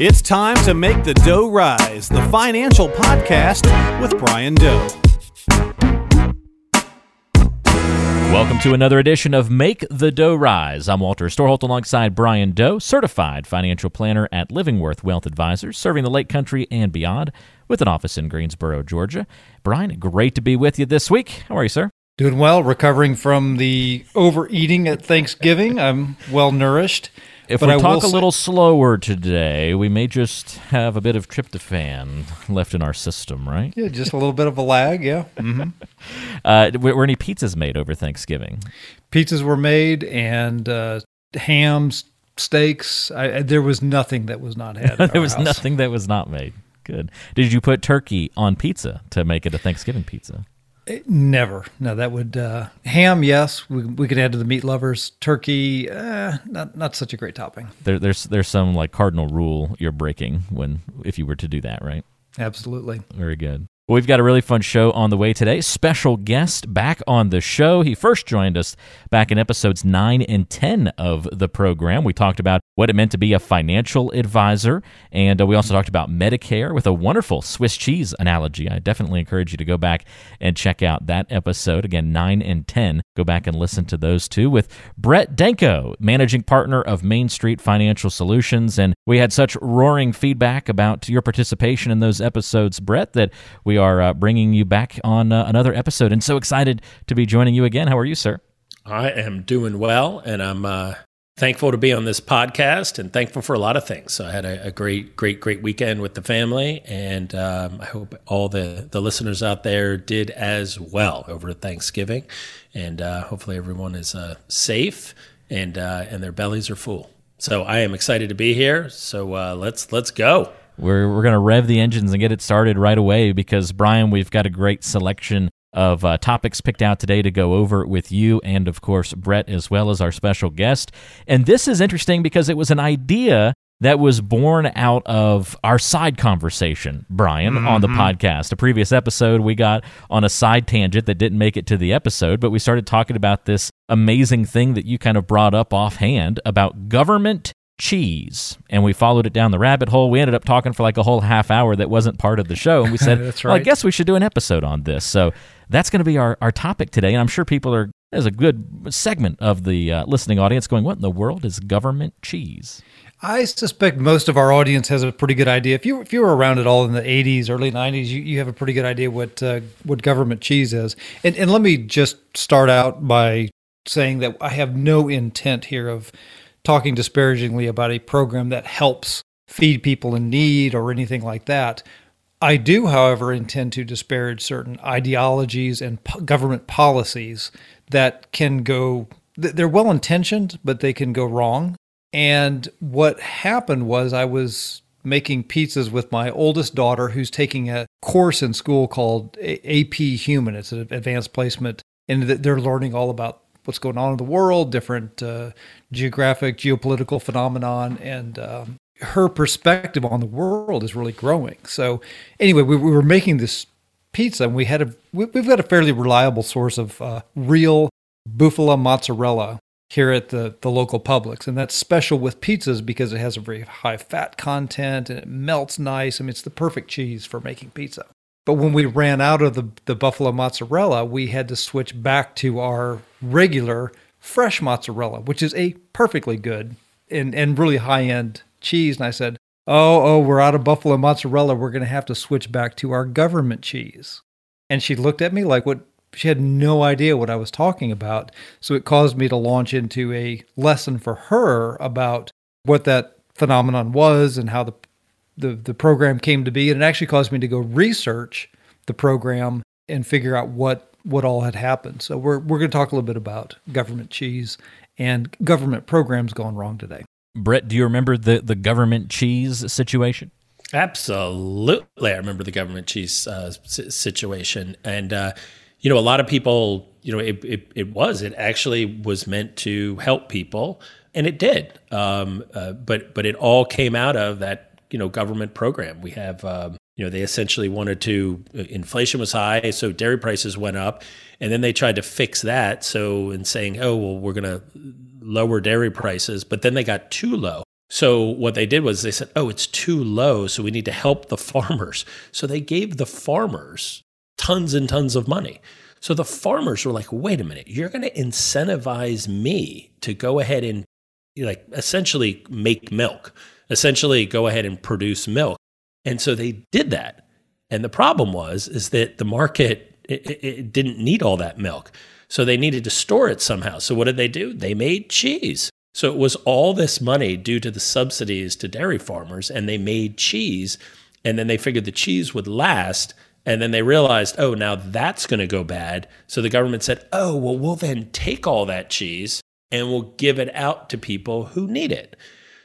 It's time to make the dough rise, the financial podcast with Brian Doe. Welcome to another edition of Make the Dough Rise. I'm Walter Storholt alongside Brian Doe, certified financial planner at Livingworth Wealth Advisors, serving the Lake Country and beyond with an office in Greensboro, Georgia. Brian, great to be with you this week. How are you, sir? Doing well, recovering from the overeating at Thanksgiving. I'm well nourished. If we talk a little slower today, we may just have a bit of tryptophan left in our system, right? Yeah, just a little bit of a lag, yeah. Mm-hmm. uh, were any pizzas made over Thanksgiving? Pizzas were made and uh, hams, steaks. I, there was nothing that was not had. there was house. nothing that was not made. Good. Did you put turkey on pizza to make it a Thanksgiving pizza? Never. No, that would uh, ham. Yes, we, we could add to the meat lovers. Turkey, uh, not not such a great topping. There, there's there's some like cardinal rule you're breaking when if you were to do that, right? Absolutely. Very good. Well, we've got a really fun show on the way today. Special guest back on the show. He first joined us back in episodes 9 and 10 of the program. We talked about what it meant to be a financial advisor, and uh, we also talked about Medicare with a wonderful Swiss cheese analogy. I definitely encourage you to go back and check out that episode. Again, 9 and 10. Go back and listen to those two with Brett Danko, managing partner of Main Street Financial Solutions. And we had such roaring feedback about your participation in those episodes, Brett, that we are uh, bringing you back on uh, another episode. And so excited to be joining you again. How are you, sir? I am doing well, and I'm uh, thankful to be on this podcast and thankful for a lot of things. So I had a, a great, great, great weekend with the family, and um, I hope all the, the listeners out there did as well over Thanksgiving. And uh, hopefully everyone is uh, safe and uh, and their bellies are full. So I am excited to be here. So let's let's go. We're, we're going to rev the engines and get it started right away because, Brian, we've got a great selection of uh, topics picked out today to go over with you and, of course, Brett, as well as our special guest. And this is interesting because it was an idea that was born out of our side conversation, Brian, mm-hmm. on the podcast. A previous episode, we got on a side tangent that didn't make it to the episode, but we started talking about this amazing thing that you kind of brought up offhand about government cheese and we followed it down the rabbit hole we ended up talking for like a whole half hour that wasn't part of the show and we said right. well i guess we should do an episode on this so that's going to be our, our topic today and i'm sure people are there's a good segment of the uh, listening audience going what in the world is government cheese I suspect most of our audience has a pretty good idea. If you if you were around at all in the '80s, early '90s, you, you have a pretty good idea what uh, what government cheese is. And and let me just start out by saying that I have no intent here of talking disparagingly about a program that helps feed people in need or anything like that. I do, however, intend to disparage certain ideologies and po- government policies that can go, they're well intentioned, but they can go wrong. And what happened was I was making pizzas with my oldest daughter who's taking a course in school called AP Human. It's an advanced placement, and they're learning all about what's going on in the world, different uh, geographic, geopolitical phenomenon, and um, her perspective on the world is really growing. So, anyway, we, we were making this pizza, and we had a we, have got a fairly reliable source of uh, real Bufala mozzarella here at the the local Publix, and that's special with pizzas because it has a very high fat content and it melts nice. I mean, it's the perfect cheese for making pizza. But when we ran out of the, the buffalo mozzarella, we had to switch back to our regular fresh mozzarella, which is a perfectly good and, and really high end cheese. And I said, Oh, oh, we're out of buffalo mozzarella. We're going to have to switch back to our government cheese. And she looked at me like what she had no idea what I was talking about. So it caused me to launch into a lesson for her about what that phenomenon was and how the the the program came to be, and it actually caused me to go research the program and figure out what what all had happened. So we're we're going to talk a little bit about government cheese and government programs going wrong today. Brett, do you remember the the government cheese situation? Absolutely, I remember the government cheese uh, situation, and uh, you know, a lot of people, you know, it, it, it was it actually was meant to help people, and it did. Um, uh, but but it all came out of that you know government program. We have um, you know they essentially wanted to uh, inflation was high, so dairy prices went up, and then they tried to fix that. So in saying, oh well, we're going to lower dairy prices, but then they got too low. So what they did was they said, "Oh, it's too low, so we need to help the farmers." So they gave the farmers tons and tons of money. So the farmers were like, "Wait a minute, you're going to incentivize me to go ahead and like essentially make milk, essentially go ahead and produce milk." And so they did that. And the problem was is that the market it, it didn't need all that milk. So they needed to store it somehow. So what did they do? They made cheese. So it was all this money due to the subsidies to dairy farmers, and they made cheese. And then they figured the cheese would last. And then they realized, oh, now that's going to go bad. So the government said, oh, well, we'll then take all that cheese and we'll give it out to people who need it.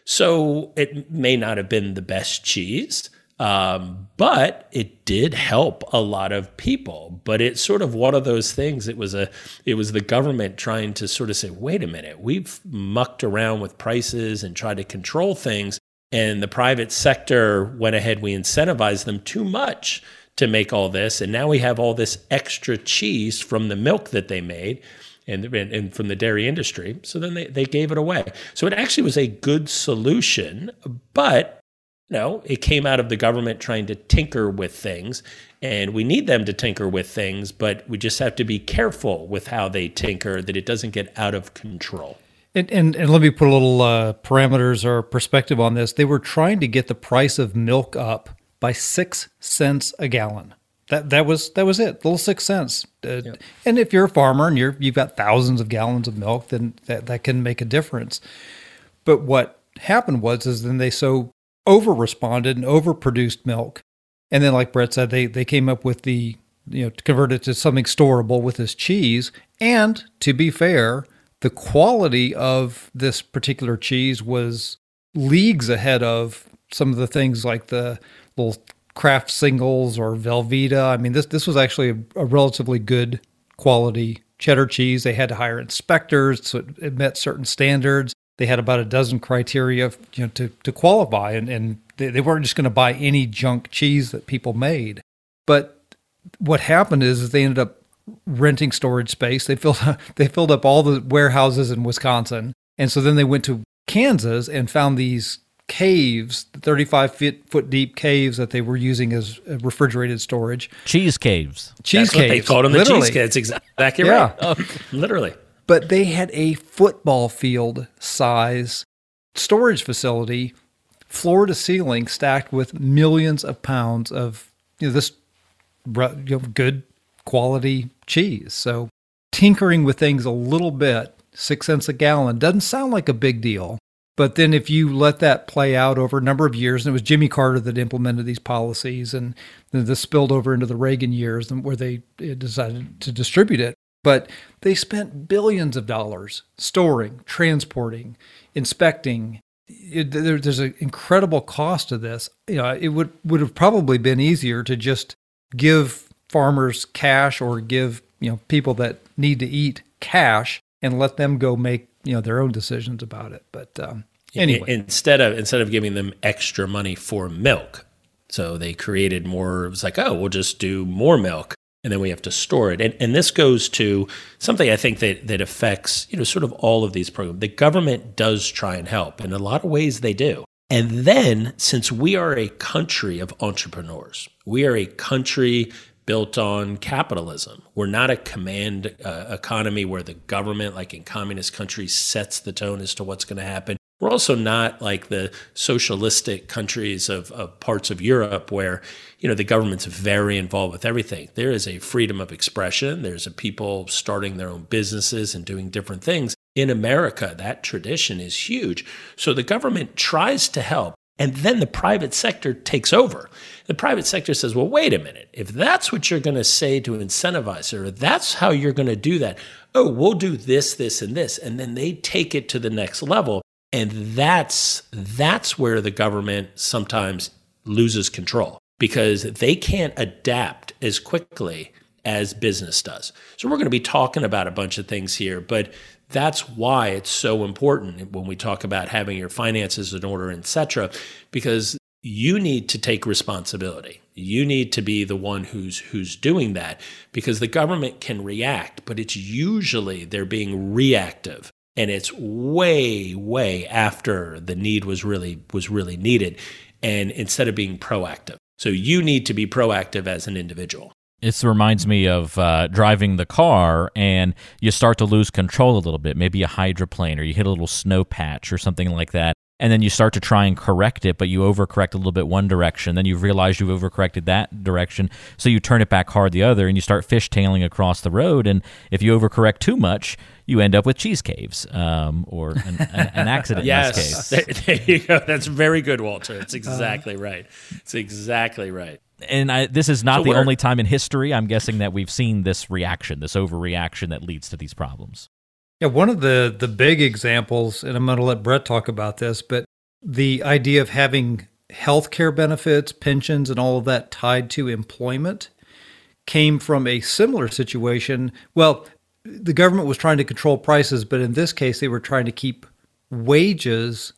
So it may not have been the best cheese, um, but it did help a lot of people. But it's sort of one of those things. It was a, it was the government trying to sort of say, wait a minute, we've mucked around with prices and tried to control things, and the private sector went ahead. We incentivized them too much to make all this, and now we have all this extra cheese from the milk that they made. And, and from the dairy industry. So then they, they gave it away. So it actually was a good solution, but no, it came out of the government trying to tinker with things. And we need them to tinker with things, but we just have to be careful with how they tinker that it doesn't get out of control. And, and, and let me put a little uh, parameters or perspective on this. They were trying to get the price of milk up by six cents a gallon. That that was that was it. Little six cents. Uh, yep. And if you're a farmer and you're you've got thousands of gallons of milk, then that, that can make a difference. But what happened was is then they so over responded and overproduced milk. And then, like Brett said, they, they came up with the, you know, to convert it to something storable with this cheese. And to be fair, the quality of this particular cheese was leagues ahead of some of the things like the little Kraft singles or Velveeta. I mean, this this was actually a, a relatively good quality cheddar cheese. They had to hire inspectors, so it met certain standards they had about a dozen criteria you know, to, to qualify, and, and they, they weren't just going to buy any junk cheese that people made. But what happened is, is they ended up renting storage space. They filled they filled up all the warehouses in Wisconsin, and so then they went to Kansas and found these caves, 35 foot, foot deep caves that they were using as refrigerated storage. Cheese caves. Cheese That's caves. they called them literally. the cheese caves. Exactly yeah. right. Oh, literally but they had a football field size storage facility, floor to ceiling, stacked with millions of pounds of you know, this you know, good quality cheese. So tinkering with things a little bit, six cents a gallon, doesn't sound like a big deal. But then if you let that play out over a number of years, and it was Jimmy Carter that implemented these policies, and this spilled over into the Reagan years where they uh, decided to distribute it. But they spent billions of dollars storing, transporting, inspecting. It, there, there's an incredible cost to this. You know, it would would have probably been easier to just give farmers cash or give you know people that need to eat cash and let them go make you know their own decisions about it. But um, anyway, instead of instead of giving them extra money for milk, so they created more. It was like, oh, we'll just do more milk and then we have to store it. And, and this goes to something I think that, that affects, you know, sort of all of these programs. The government does try and help. In a lot of ways, they do. And then, since we are a country of entrepreneurs, we are a country built on capitalism. We're not a command uh, economy where the government, like in communist countries, sets the tone as to what's going to happen. We're also not like the socialistic countries of, of, parts of Europe where, you know, the government's very involved with everything. There is a freedom of expression. There's a people starting their own businesses and doing different things. In America, that tradition is huge. So the government tries to help. And then the private sector takes over. The private sector says, well, wait a minute. If that's what you're going to say to incentivize or that's how you're going to do that, oh, we'll do this, this, and this. And then they take it to the next level. And that's that's where the government sometimes loses control because they can't adapt as quickly as business does. So we're going to be talking about a bunch of things here, but that's why it's so important when we talk about having your finances in order, etc., because you need to take responsibility. You need to be the one who's who's doing that because the government can react, but it's usually they're being reactive and it's way way after the need was really was really needed and instead of being proactive. So you need to be proactive as an individual. It reminds me of uh, driving the car and you start to lose control a little bit. Maybe a hydroplane or you hit a little snow patch or something like that and then you start to try and correct it, but you overcorrect a little bit one direction. Then you realize you've overcorrected that direction, so you turn it back hard the other, and you start fishtailing across the road. And if you overcorrect too much, you end up with cheese caves um, or an, an, accident yes. in this case. There, there you go. That's very good, Walter. It's exactly right. It's exactly right. And I, this is not so the only time in history, I'm guessing, that we've seen this reaction, this overreaction that leads to these problems. Yeah, one of the the big examples, and I'm going to let Brett talk about this, but the idea of having health care benefits, pensions, and all of that tied to employment came from a similar situation. Well, the government was trying to control prices, but in this case, they were trying to keep wages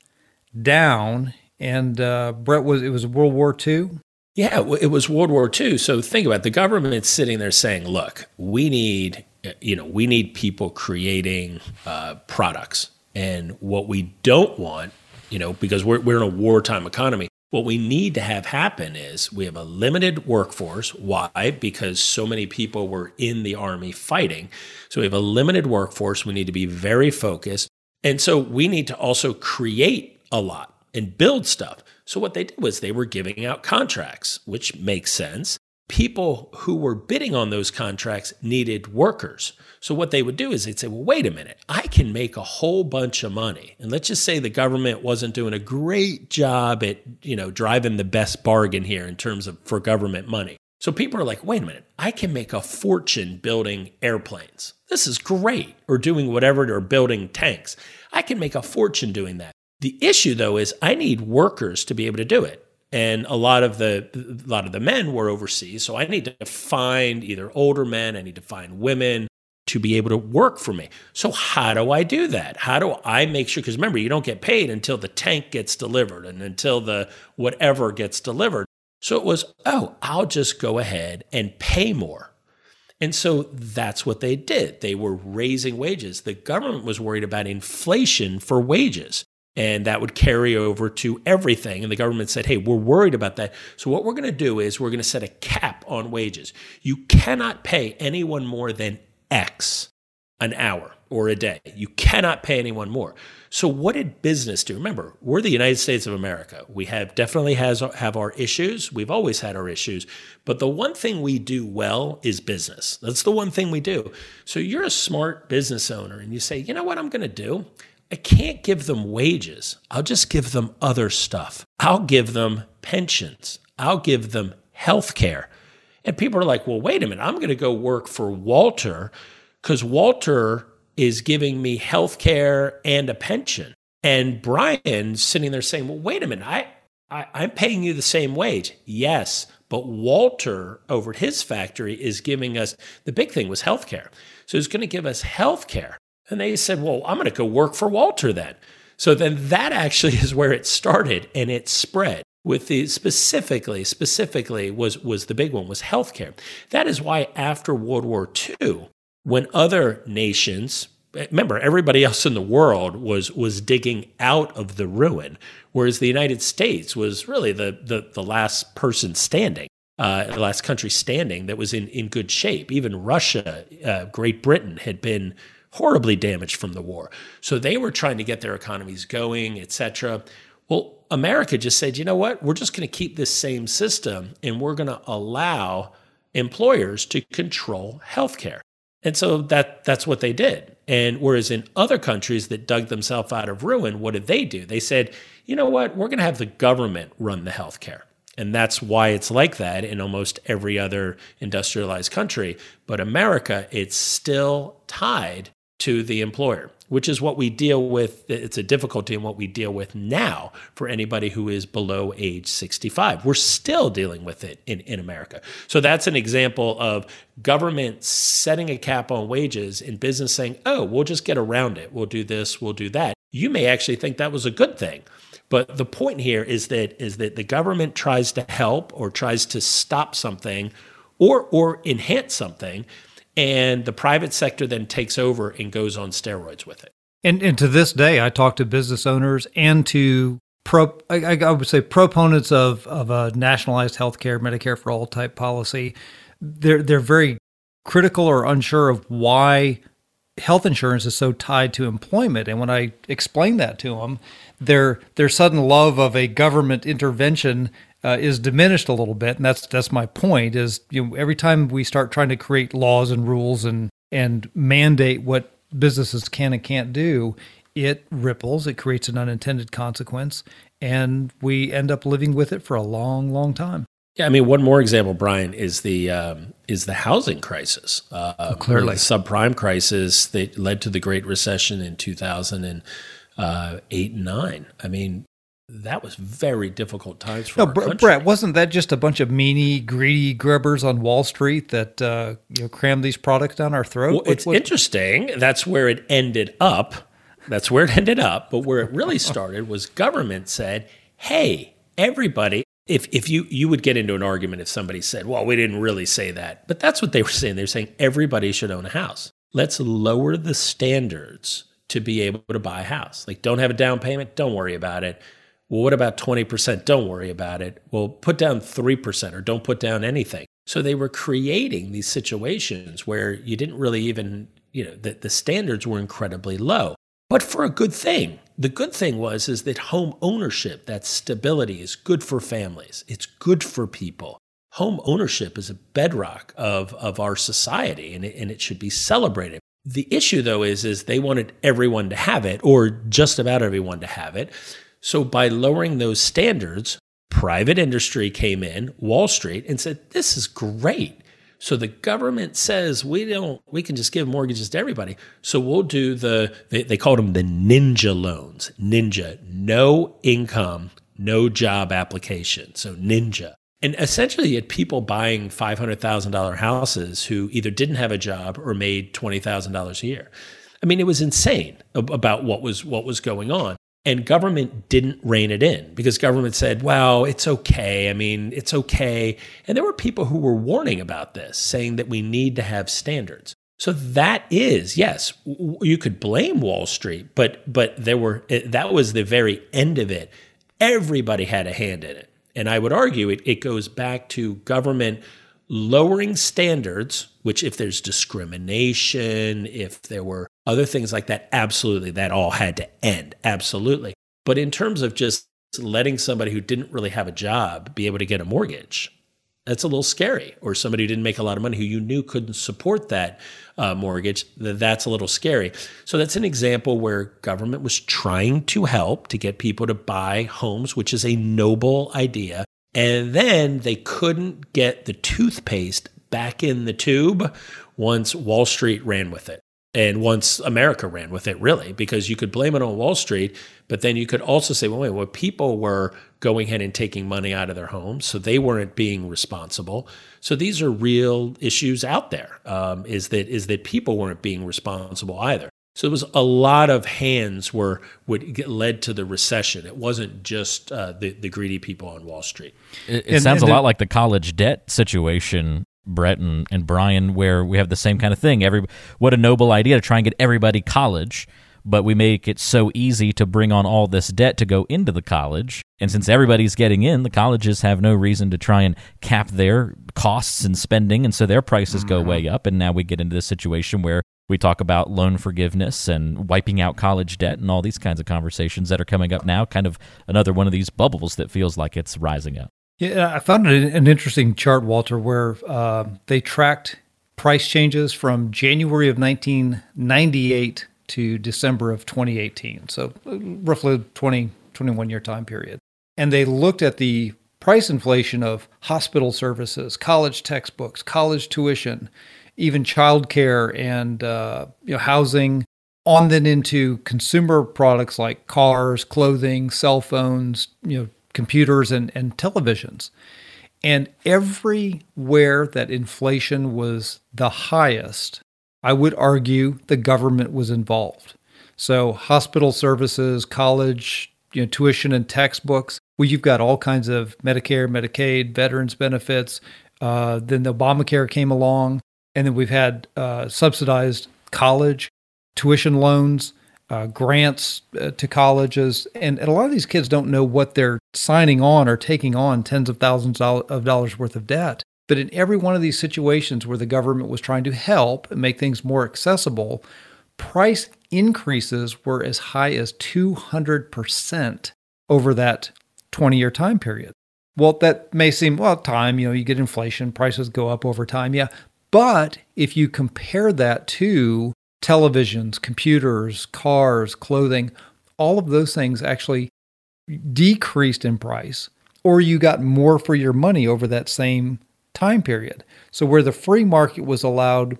down. And uh, Brett was it was World War II. Yeah, it was World War II. So think about it. the government sitting there saying, "Look, we need you know, we need people creating uh, products. And what we don't want, you know, because we're, we're in a wartime economy, what we need to have happen is we have a limited workforce. Why? Because so many people were in the army fighting. So we have a limited workforce. We need to be very focused. And so we need to also create a lot and build stuff. So what they did was they were giving out contracts, which makes sense people who were bidding on those contracts needed workers. So what they would do is they'd say, well, wait a minute, I can make a whole bunch of money. And let's just say the government wasn't doing a great job at, you know, driving the best bargain here in terms of for government money. So people are like, wait a minute, I can make a fortune building airplanes. This is great. Or doing whatever, or building tanks. I can make a fortune doing that. The issue though is I need workers to be able to do it and a lot of the a lot of the men were overseas. So i need to find either older men i need to find women to be able to work for me. So how do i do that? How do i make sure because remember you don't get paid until the tank gets delivered and until the whatever gets delivered. So it was oh i'll just go ahead and pay more. And so that's what they did. They were raising wages. The government was worried about inflation for wages and that would carry over to everything. And the government said, hey, we're worried about that. So, what we're going to do is we're going to set a cap on wages. You cannot pay anyone more than X an hour or a day. You cannot pay anyone more. So, what did business do? Remember, we're the United States of America. We have definitely has have our issues. We've always had our issues, but the one thing we do well is business. That's the one thing we do. So, you're a smart business owner, and you say, you know what I'm going to do? I can't give them wages. I'll just give them other stuff. I'll give them pensions. I'll give them health care. And people are like, well, wait a minute, I'm going to go work for Walter because Walter is giving me health care and a pension. And Brian's sitting there saying, well, wait a minute, I, I, I'm paying you the same wage. Yes, but Walter over at his factory is giving us the big thing was health care. So he's going to give us health care. And they said, well, I'm going to go work for Walter then. So then that actually is where it started and it spread with the specifically specifically was was the big one was healthcare. That is why after World War II, when other nations remember everybody else in the world was was digging out of the ruin, whereas the United States was really the the, the last person standing. Uh, the last country standing that was in, in good shape. Even Russia, uh, Great Britain had been horribly damaged from the war. So they were trying to get their economies going, etc. Well, America just said, you know what? We're just going to keep this same system and we're going to allow employers to control healthcare. And so that that's what they did. And whereas in other countries that dug themselves out of ruin, what did they do? They said, you know what? We're going to have the government run the healthcare. And that's why it's like that in almost every other industrialized country. But America, it's still tied to the employer, which is what we deal with. It's a difficulty in what we deal with now for anybody who is below age 65. We're still dealing with it in, in America. So that's an example of government setting a cap on wages and business saying, oh, we'll just get around it. We'll do this, we'll do that. You may actually think that was a good thing. But the point here is that is that the government tries to help or tries to stop something or or enhance something and the private sector then takes over and goes on steroids with it. And and to this day, I talk to business owners and to pro I, I would say proponents of of a nationalized healthcare, Medicare for all type policy. They're they're very critical or unsure of why health insurance is so tied to employment. And when I explain that to them, their their sudden love of a government intervention uh, is diminished a little bit. And that's that's my point. Is you know every time we start trying to create laws and rules and and mandate what businesses can and can't do, it ripples. It creates an unintended consequence, and we end up living with it for a long, long time. Yeah, I mean, one more example, Brian, is the um, is the housing crisis. Uh, oh, clearly, the subprime crisis that led to the Great Recession in two thousand and uh, eight and nine. I mean, that was very difficult times for no, Br- Brett, wasn't that just a bunch of meany, greedy grubbers on Wall Street that uh, you know crammed these products down our throat? Well, it's what, interesting. That's where it ended up. That's where it ended up. But where it really started was government said, "Hey, everybody, if if you you would get into an argument if somebody said, "Well, we didn't really say that," but that's what they were saying. They were saying everybody should own a house. Let's lower the standards to be able to buy a house. Like, don't have a down payment. Don't worry about it. Well, what about 20%? Don't worry about it. Well, put down 3% or don't put down anything. So they were creating these situations where you didn't really even, you know, the, the standards were incredibly low but for a good thing. The good thing was is that home ownership, that stability is good for families. It's good for people. Home ownership is a bedrock of, of our society and it, and it should be celebrated. The issue though is is they wanted everyone to have it or just about everyone to have it. So by lowering those standards, private industry came in, Wall Street and said this is great. So the government says we don't, we can just give mortgages to everybody. So we'll do the, they, they called them the ninja loans. Ninja, no income, no job application. So ninja. And essentially, you had people buying $500,000 houses who either didn't have a job or made $20,000 a year. I mean, it was insane about what was what was going on and government didn't rein it in because government said, well, it's okay. I mean, it's okay. And there were people who were warning about this, saying that we need to have standards. So that is, yes, you could blame Wall Street, but but there were eh, that was the very end of it. Everybody had a hand in it. And I would argue it, it goes back to government lowering standards, which if there's discrimination, if there were other things like that, absolutely, that all had to end. Absolutely. But in terms of just letting somebody who didn't really have a job be able to get a mortgage, that's a little scary. Or somebody who didn't make a lot of money who you knew couldn't support that uh, mortgage, that's a little scary. So that's an example where government was trying to help to get people to buy homes, which is a noble idea. And then they couldn't get the toothpaste back in the tube once Wall Street ran with it and once America ran with it, really, because you could blame it on Wall Street, but then you could also say, well, wait, well, people were going ahead and taking money out of their homes, so they weren't being responsible. So these are real issues out there. Um, is that is that people weren't being responsible either. So it was a lot of hands were would get led to the recession. It wasn't just uh, the the greedy people on Wall Street. It, it and, sounds and a lot like the college debt situation Brett and, and Brian, where we have the same kind of thing. Every what a noble idea to try and get everybody college, but we make it so easy to bring on all this debt to go into the college. And since everybody's getting in, the colleges have no reason to try and cap their costs and spending, and so their prices go mm-hmm. way up. And now we get into this situation where we talk about loan forgiveness and wiping out college debt and all these kinds of conversations that are coming up now. Kind of another one of these bubbles that feels like it's rising up. Yeah, I found an interesting chart, Walter, where uh, they tracked price changes from January of 1998 to December of 2018. So uh, roughly 20, 21 year time period. And they looked at the price inflation of hospital services, college textbooks, college tuition, even childcare and uh, you know, housing, on then into consumer products like cars, clothing, cell phones, you know, computers and, and televisions. And everywhere that inflation was the highest, I would argue the government was involved. So, hospital services, college, you know, tuition and textbooks. Well, you've got all kinds of Medicare, Medicaid, veterans benefits. Uh, then the Obamacare came along, and then we've had uh, subsidized college, tuition loans, uh, grants uh, to colleges, and, and, a lot of these kids don't know what they're signing on or taking on tens of thousands of dollars worth of debt. But in every one of these situations where the government was trying to help and make things more accessible, price increases were as high as 200% over that 20 year time period. Well, that may seem, well, time, you know, you get inflation, prices go up over time. Yeah. But if you compare that to televisions, computers, cars, clothing, all of those things actually decreased in price, or you got more for your money over that same time period. So, where the free market was allowed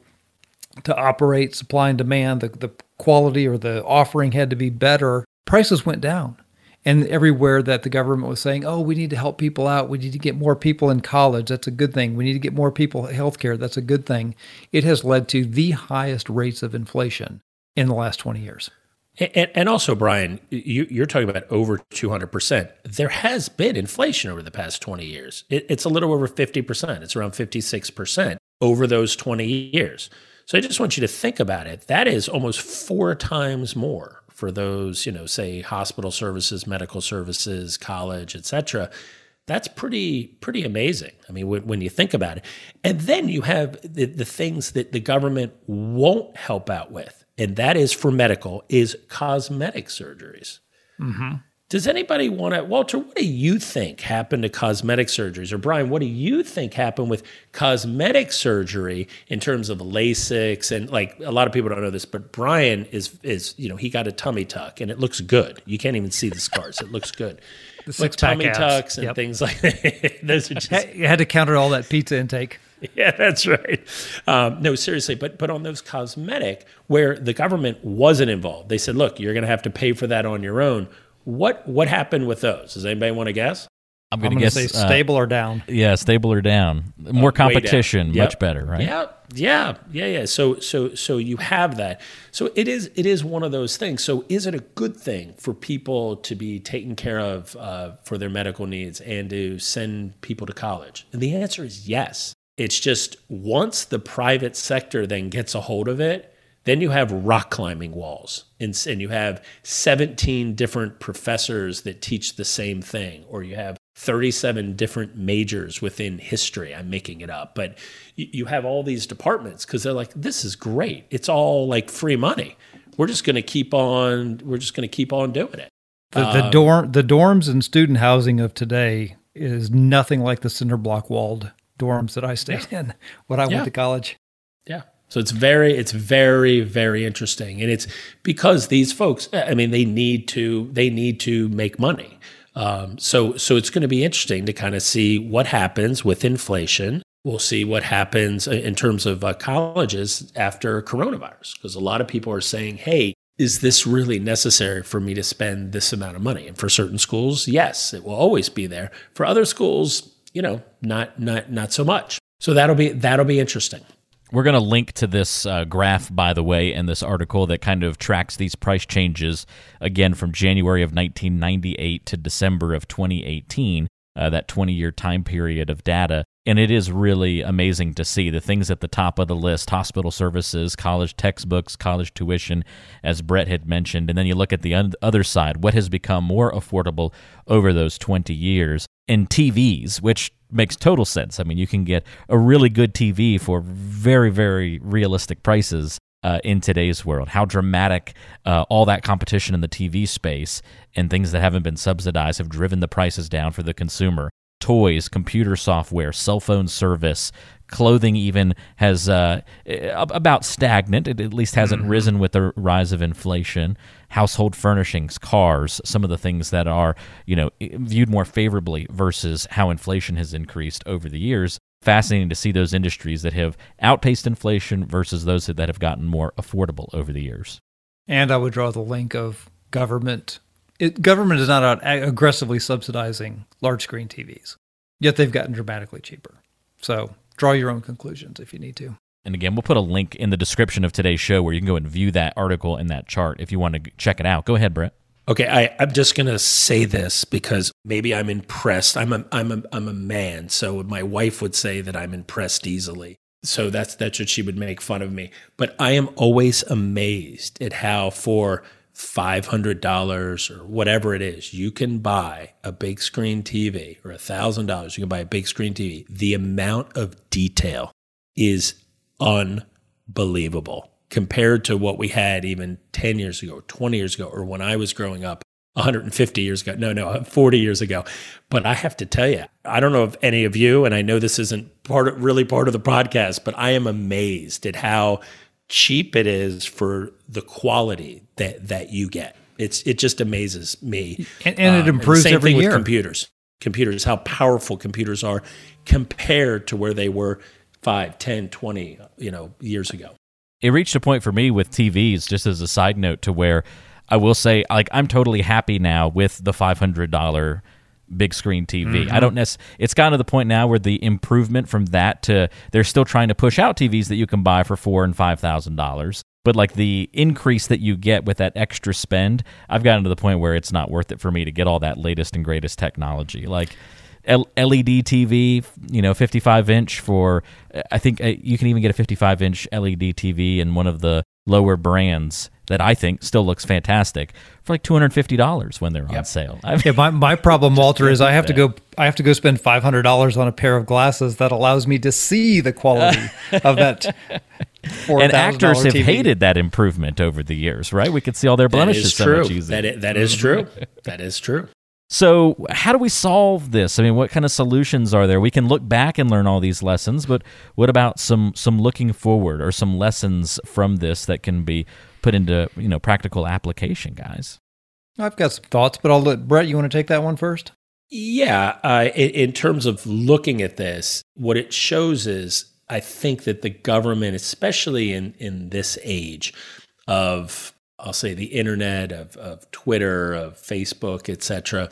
to operate supply and demand, the, the quality or the offering had to be better, prices went down and everywhere that the government was saying, "Oh, we need to help people out. We need to get more people in college. That's a good thing. We need to get more people health care. That's a good thing." It has led to the highest rates of inflation in the last 20 years. And, and also, Brian, you, are talking about over 200%. There has been inflation over the past 20 years. It, it's a little over 50%. It's around 56% over those 20 years. So I just want you to think about it. That is almost four times more for those, you know, say hospital services, medical services, college, et cetera, that's pretty pretty amazing. I mean, when, when you think about it, and then you have the, the things that the government won't help out with, and that is for medical is cosmetic surgeries. Mm-hmm. Does anybody want to, Walter, what do you think happened to cosmetic surgeries? Or Brian, what do you think happened with cosmetic surgery in terms of LASIK? And like a lot of people don't know this, but Brian is, is you know, he got a tummy tuck and it looks good. You can't even see the scars. It looks good. the six tummy abs. tucks and yep. things like that. Those are just. You had to counter all that pizza intake. Yeah, that's right. Um, no, seriously, but but on those cosmetic where the government wasn't involved, they said, "Look, you're going to have to pay for that on your own." What what happened with those? Does anybody want to guess? I'm going to guess say uh, stable or down. Yeah, stable or down. More uh, competition, yep. much better, right? Yeah, yeah, yeah, yeah. So so so you have that. So it is it is one of those things. So is it a good thing for people to be taken care of uh, for their medical needs and to send people to college? And the answer is yes. It's just once the private sector then gets a hold of it, then you have rock climbing walls, and, and you have 17 different professors that teach the same thing, or you have 37 different majors within history. I'm making it up, but you have all these departments because they're like, this is great. It's all like free money. We're just going to keep on. We're just going to keep on doing it. The, the um, dorm, the dorms and student housing of today is nothing like the cinder block walled dorms that I stayed yeah. in when I yeah. went to college. Yeah. So it's very, it's very, very interesting, and it's because these folks, I mean, they need to, they need to make money. Um, so, so it's going to be interesting to kind of see what happens with inflation. We'll see what happens in terms of uh, colleges after coronavirus, because a lot of people are saying, "Hey, is this really necessary for me to spend this amount of money?" And for certain schools, yes, it will always be there. For other schools, you know, not not not so much. So that'll be that'll be interesting. We're going to link to this uh, graph, by the way, in this article that kind of tracks these price changes again from January of 1998 to December of 2018, uh, that 20 year time period of data. And it is really amazing to see the things at the top of the list hospital services, college textbooks, college tuition, as Brett had mentioned. And then you look at the other side, what has become more affordable over those 20 years. And TVs, which makes total sense. I mean, you can get a really good TV for very, very realistic prices uh, in today's world. How dramatic uh, all that competition in the TV space and things that haven't been subsidized have driven the prices down for the consumer. Toys, computer software, cell phone service, clothing even has uh, about stagnant. It at least hasn't mm-hmm. risen with the rise of inflation. Household furnishings, cars, some of the things that are you know viewed more favorably versus how inflation has increased over the years. Fascinating to see those industries that have outpaced inflation versus those that have gotten more affordable over the years. And I would draw the link of government. It, government is not out aggressively subsidizing large screen TVs, yet they've gotten dramatically cheaper. So draw your own conclusions if you need to. And again, we'll put a link in the description of today's show where you can go and view that article and that chart if you want to check it out. Go ahead, Brett. Okay, I, I'm just gonna say this because maybe I'm impressed. I'm a I'm a I'm a man, so my wife would say that I'm impressed easily. So that's that's what she would make fun of me. But I am always amazed at how for $500 or whatever it is, you can buy a big screen TV or $1,000, you can buy a big screen TV. The amount of detail is unbelievable compared to what we had even 10 years ago, 20 years ago, or when I was growing up 150 years ago. No, no, 40 years ago. But I have to tell you, I don't know if any of you, and I know this isn't part of, really part of the podcast, but I am amazed at how cheap it is for the quality that that you get. It's it just amazes me, and, and it um, improves and same every thing year. With computers, computers, how powerful computers are compared to where they were 5, 10, 20, you know, years ago. It reached a point for me with TVs, just as a side note, to where I will say, like, I'm totally happy now with the five hundred dollar big screen TV. Mm-hmm. I don't necessarily. It's gotten to the point now where the improvement from that to they're still trying to push out TVs that you can buy for four and five thousand dollars. But like the increase that you get with that extra spend, I've gotten to the point where it's not worth it for me to get all that latest and greatest technology. Like L- LED TV, you know, 55 inch for, I think uh, you can even get a 55 inch LED TV in one of the lower brands that I think still looks fantastic for like two hundred fifty dollars when they're yep. on sale. I mean, yeah, my, my problem, Walter, is I have to go I have to go spend five hundred dollars on a pair of glasses that allows me to see the quality of that. and actors have TV. hated that improvement over the years, right? We could see all their blemishes so much easier. That is, that is true. that is true. So, how do we solve this? I mean, what kind of solutions are there? We can look back and learn all these lessons, but what about some some looking forward or some lessons from this that can be put into you know practical application, guys? I've got some thoughts, but I'll let Brett. You want to take that one first? Yeah, uh, in, in terms of looking at this, what it shows is I think that the government, especially in in this age of I'll say the internet, of, of Twitter, of Facebook, etc.,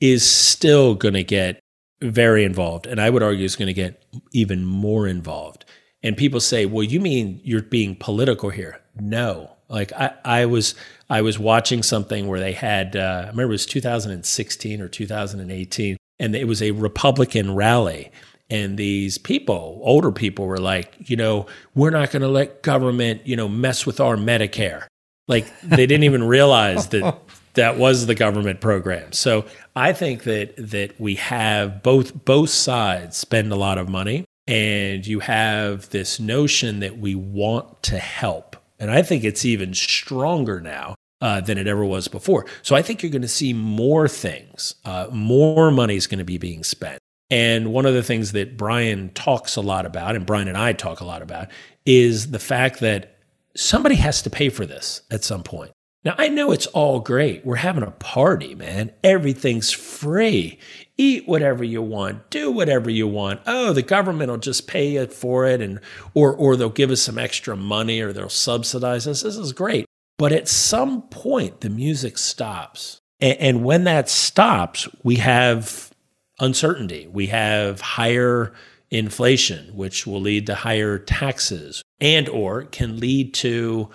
is still going to get very involved. And I would argue is going to get even more involved. And people say, well, you mean you're being political here? No. Like I, I was I was watching something where they had uh, I remember it was 2016 or 2018, and it was a Republican rally. And these people, older people, were like, you know, we're not going to let government, you know, mess with our Medicare. Like they didn't even realize that that was the government program. So I think that that we have both both sides spend a lot of money and you have this notion that we want to help. And I think it's even stronger now uh, than it ever was before. So I think you're going to see more things. Uh, more money is going to be being spent. And one of the things that Brian talks a lot about, and Brian and I talk a lot about, is the fact that somebody has to pay for this at some point. Now, I know it's all great. We're having a party, man. Everything's free. Eat whatever you want, do whatever you want. Oh, the government will just pay it for it and or or they'll give us some extra money or they'll subsidize us. This is great. But at some point the music stops. And, and when that stops, we have uncertainty. We have higher inflation, which will lead to higher taxes and or can lead to,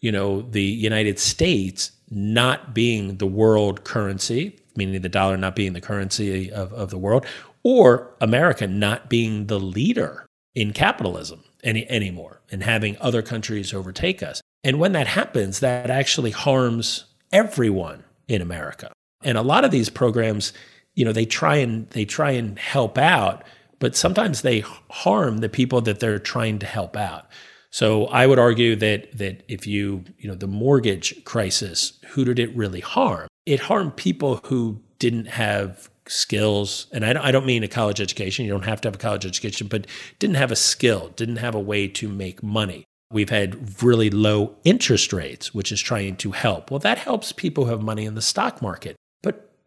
you know, the United States not being the world currency, meaning the dollar not being the currency of, of the world, or America not being the leader in capitalism any, anymore and having other countries overtake us. And when that happens, that actually harms everyone in America. And a lot of these programs, you know, they try and they try and help out, but sometimes they harm the people that they're trying to help out. So I would argue that that if you, you know, the mortgage crisis, who did it really harm? It harmed people who didn't have skills, and I don't, I don't mean a college education. You don't have to have a college education, but didn't have a skill, didn't have a way to make money. We've had really low interest rates, which is trying to help. Well, that helps people who have money in the stock market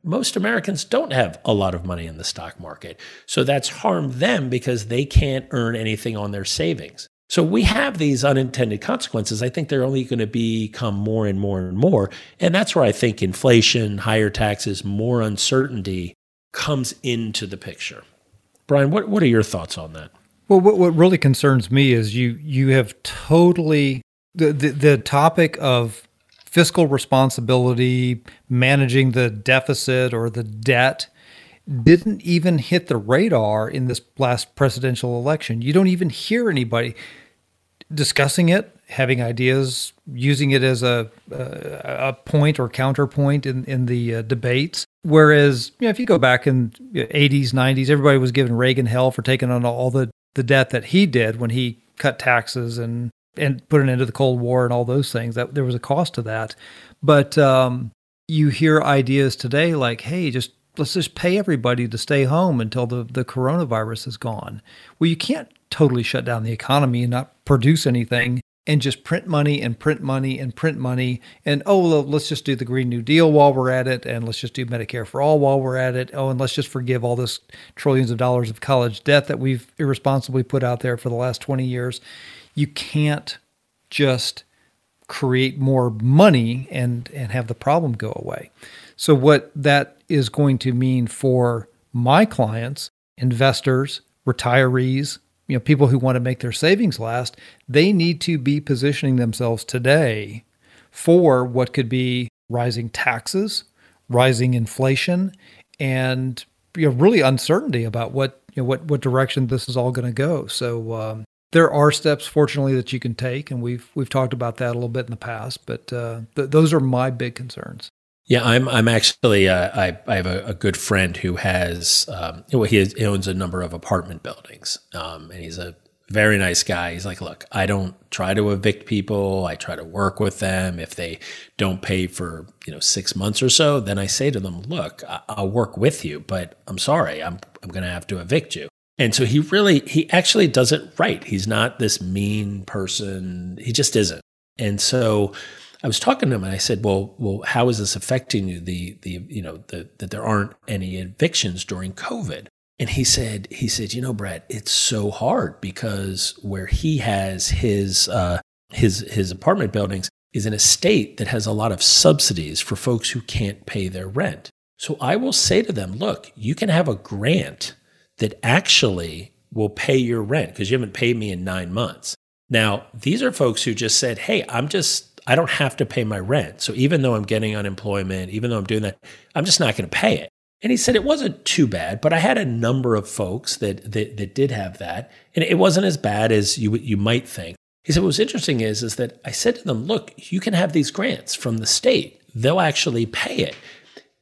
most Americans don't have a lot of money in the stock market. So that's harmed them because they can't earn anything on their savings. So we have these unintended consequences. I think they're only going to become more and more and more. And that's where I think inflation, higher taxes, more uncertainty comes into the picture. Brian, what, what are your thoughts on that? Well, what, what really concerns me is you you have totally the, the, the topic of fiscal responsibility, managing the deficit or the debt didn't even hit the radar in this last presidential election. You don't even hear anybody. discussing it, having ideas, using it as a a, point or counterpoint in in the uh, debates. Whereas, you know, if you go back in the 80s, 90s, everybody was giving Reagan hell for taking on all the the debt that he did when he cut taxes and and put an end to the Cold War and all those things. That there was a cost to that. But um, you hear ideas today like, "Hey, just let's just pay everybody to stay home until the, the coronavirus is gone. Well, you can't totally shut down the economy and not produce anything and just print money and print money and print money. And oh, well, let's just do the Green New Deal while we're at it. And let's just do Medicare for all while we're at it. Oh, and let's just forgive all this trillions of dollars of college debt that we've irresponsibly put out there for the last 20 years. You can't just create more money and, and have the problem go away. So, what that is going to mean for my clients, investors, retirees, you know, people who want to make their savings last, they need to be positioning themselves today for what could be rising taxes, rising inflation, and you know, really uncertainty about what you know what what direction this is all going to go. So um, there are steps, fortunately, that you can take, and we've we've talked about that a little bit in the past. But uh, th- those are my big concerns. Yeah, I'm. I'm actually. Uh, I, I have a, a, good friend who has. Um, well, he, has, he, owns a number of apartment buildings, um, and he's a very nice guy. He's like, look, I don't try to evict people. I try to work with them. If they don't pay for you know six months or so, then I say to them, look, I, I'll work with you, but I'm sorry, I'm I'm going to have to evict you. And so he really, he actually does it right. He's not this mean person. He just isn't. And so I was talking to him and I said, "Well, well, how is this affecting you? The the you know the, that there aren't any evictions during COVID." And he said, he said, you know, Brett, it's so hard because where he has his uh, his his apartment buildings is in a state that has a lot of subsidies for folks who can't pay their rent. So I will say to them, look, you can have a grant that actually will pay your rent because you haven't paid me in nine months. Now, these are folks who just said, hey, I'm just I don't have to pay my rent. So even though I'm getting unemployment, even though I'm doing that, I'm just not going to pay it. And he said it wasn't too bad, but I had a number of folks that, that that did have that, and it wasn't as bad as you you might think. He said what was interesting is is that I said to them, look, you can have these grants from the state; they'll actually pay it.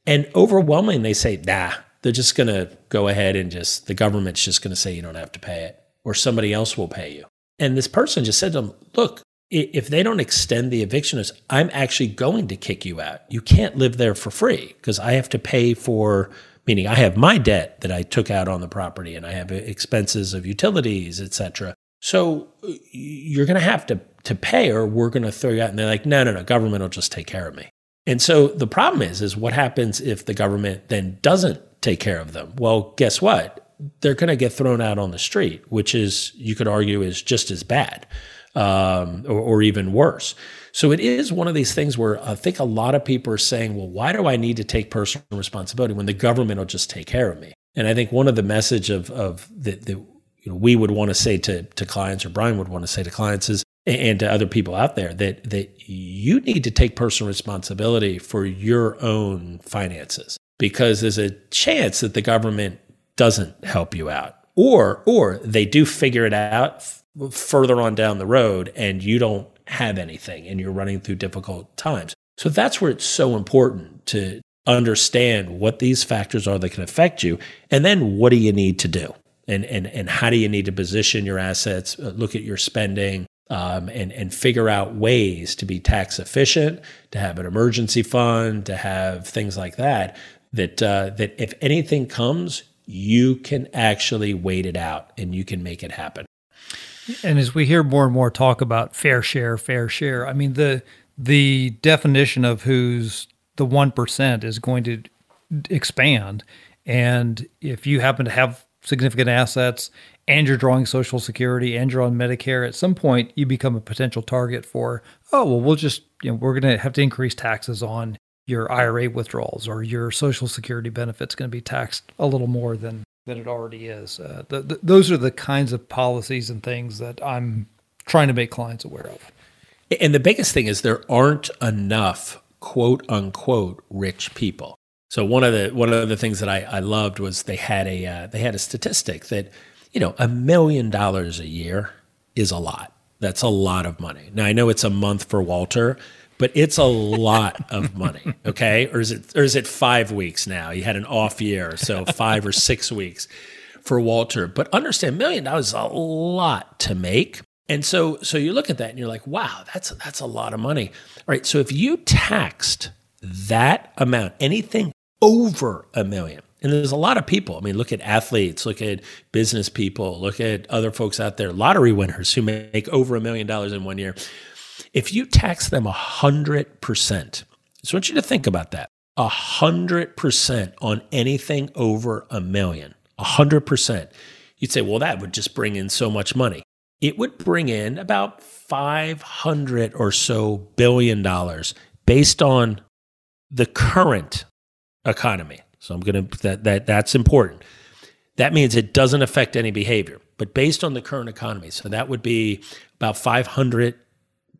And overwhelmingly, they say, nah, they're just going to go ahead and just the government's just going to say you don't have to pay it, or somebody else will pay you. And this person just said to them, look, if they don't extend the eviction notice, I'm actually going to kick you out. You can't live there for free because I have to pay for, meaning I have my debt that I took out on the property and I have expenses of utilities, etc. So you're going to have to to pay or we're going to throw you out. And they're like, no, no, no, government will just take care of me. And so the problem is, is what happens if the government then doesn't take care of them? Well, guess what? They're going to get thrown out on the street, which is, you could argue, is just as bad um, or, or even worse. So it is one of these things where I think a lot of people are saying, well, why do I need to take personal responsibility when the government will just take care of me? And I think one of the message of, of that, you know, we would want to say to, to clients or Brian would want to say to clients is, and to other people out there that, that you need to take personal responsibility for your own finances because there's a chance that the government doesn't help you out or, or they do figure it out further on down the road and you don't have anything and you're running through difficult times. So that's where it's so important to understand what these factors are that can affect you and then what do you need to do and and and how do you need to position your assets uh, look at your spending um, and and figure out ways to be tax efficient to have an emergency fund to have things like that that uh, that if anything comes you can actually wait it out and you can make it happen and as we hear more and more talk about fair share, fair share, I mean the the definition of who's the one percent is going to expand. And if you happen to have significant assets and you're drawing Social Security and you're on Medicare, at some point you become a potential target for, oh well, we'll just you know we're going to have to increase taxes on your IRA withdrawals or your Social Security benefits going to be taxed a little more than than it already is. Uh, the, the, those are the kinds of policies and things that I'm trying to make clients aware of. And the biggest thing is there aren't enough quote unquote rich people. So one of the one of the things that I, I loved was they had a uh, they had a statistic that you know a million dollars a year is a lot. That's a lot of money. Now I know it's a month for Walter, but it's a lot of money. Okay, or is it or is it five weeks now? You had an off year, so five or six weeks for Walter. But understand, million dollars is a lot to make. And so so you look at that and you're like, wow, that's that's a lot of money. All right. So if you taxed that amount, anything over a million, and there's a lot of people. I mean, look at athletes, look at business people, look at other folks out there, lottery winners who make over a million dollars in one year. If you tax them 100%, so I want you to think about that 100% on anything over a million, 100%. You'd say, well, that would just bring in so much money. It would bring in about 500 or so billion dollars based on the current economy. So I'm going to that that that's important. That means it doesn't affect any behavior, but based on the current economy. So that would be about 500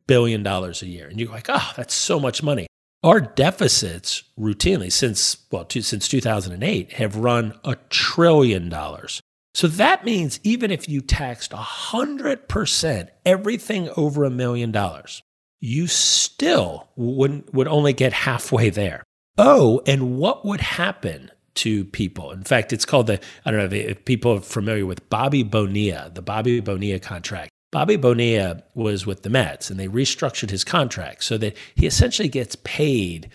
billion dollars a year. And you're like, "Oh, that's so much money." Our deficits routinely since well, to, since 2008 have run a trillion dollars. So that means even if you taxed 100% everything over a million dollars, you still wouldn't would only get halfway there. Oh, and what would happen to people? In fact, it's called the I don't know if people are familiar with Bobby Bonilla, the Bobby Bonilla contract. Bobby Bonilla was with the Mets and they restructured his contract so that he essentially gets paid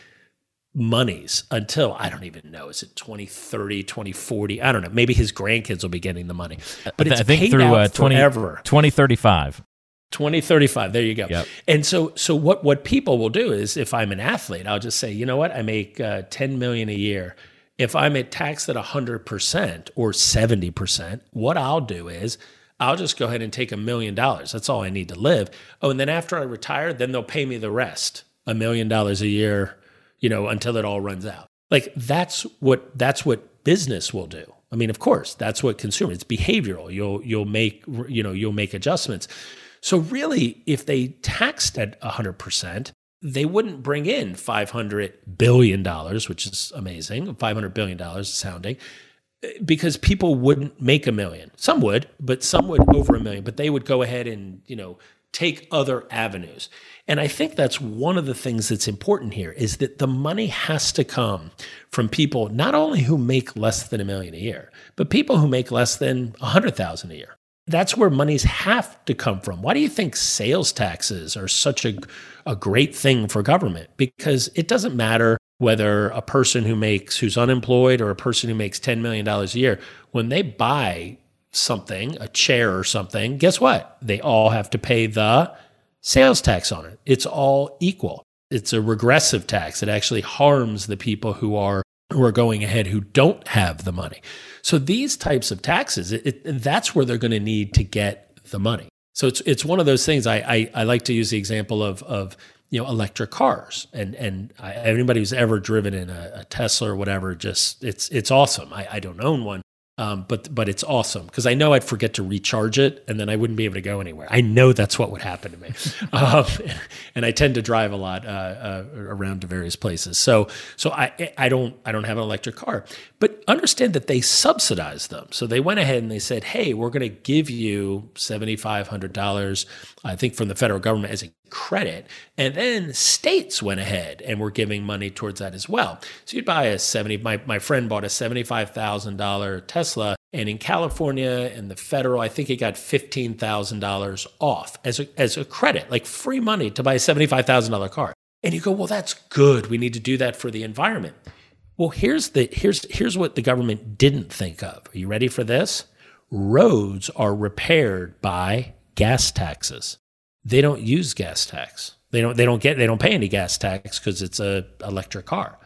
monies until I don't even know. Is it 2030, 2040? I don't know. Maybe his grandkids will be getting the money. But it's I think paid through out uh, 20, forever. 2035. 2035 there you go Yep. and so so what what people will do is if i'm an athlete i'll just say you know what i make uh, 10 million a year if i'm at taxed at 100% or 70% what i'll do is i'll just go ahead and take a million dollars. That's all i need to live. Oh and then after i retire then they'll pay me the rest a million dollars a year you know until it all runs out. Like that's what that's what business will do. I mean of course that's what consumer it's behavioral. You'll you'll make you know you'll make adjustments. So really, if they taxed at 100%, they wouldn't bring in $500 billion, which is amazing, $500 billion sounding, because people wouldn't make a million. Some would, but some would over a million, but they would go ahead and, you know, take other avenues. And I think that's one of the things that's important here is that the money has to come from people not only who make less than a million a year, but people who make less than 100,000 a year that's where monies have to come from. Why do you think sales taxes are such a, a great thing for government? Because it doesn't matter whether a person who makes, who's unemployed or a person who makes $10 million a year, when they buy something, a chair or something, guess what? They all have to pay the sales tax on it. It's all equal. It's a regressive tax. It actually harms the people who are who are going ahead who don't have the money. So these types of taxes, it, it, that's where they're going to need to get the money. So it's it's one of those things. I I, I like to use the example of of you know electric cars and and I, anybody who's ever driven in a, a, Tesla or whatever, just it's it's awesome. I, I don't own one, um, but but it's awesome because I know I'd forget to recharge it and then I wouldn't be able to go anywhere. I know that's what would happen to me, um, and I tend to drive a lot uh, uh, around to various places. So so I I don't I don't have an electric car, but understand that they subsidize them. So they went ahead and they said, hey, we're going to give you seventy five hundred dollars, I think, from the federal government as a credit. And then states went ahead and were giving money towards that as well. So you'd buy a 70, my, my friend bought a $75,000 Tesla. And in California and the federal, I think he got $15,000 off as a, as a credit, like free money to buy a $75,000 car. And you go, well, that's good. We need to do that for the environment. Well, here's the here's here's what the government didn't think of. Are you ready for this? Roads are repaired by gas taxes they don't use gas tax. They don't they don't get they don't pay any gas tax because it's a electric car.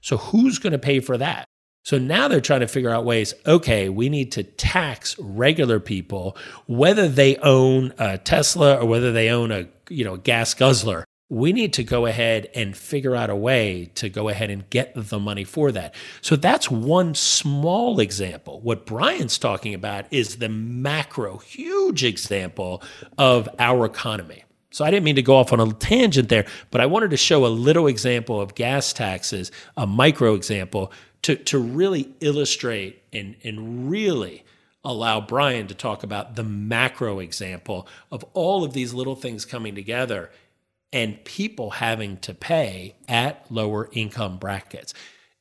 So who's going to pay for that? So now they're trying to figure out ways, okay, we need to tax regular people whether they own a Tesla or whether they own a, you know, gas guzzler. We need to go ahead and figure out a way to go ahead and get the money for that. So that's one small example. What Brian's talking about is the macro, huge example of our economy. So I didn't mean to go off on a tangent there, but I wanted to show a little example of gas taxes, a micro example, to, to really illustrate and, and really allow Brian to talk about the macro example of all of these little things coming together and people having to pay at lower income brackets.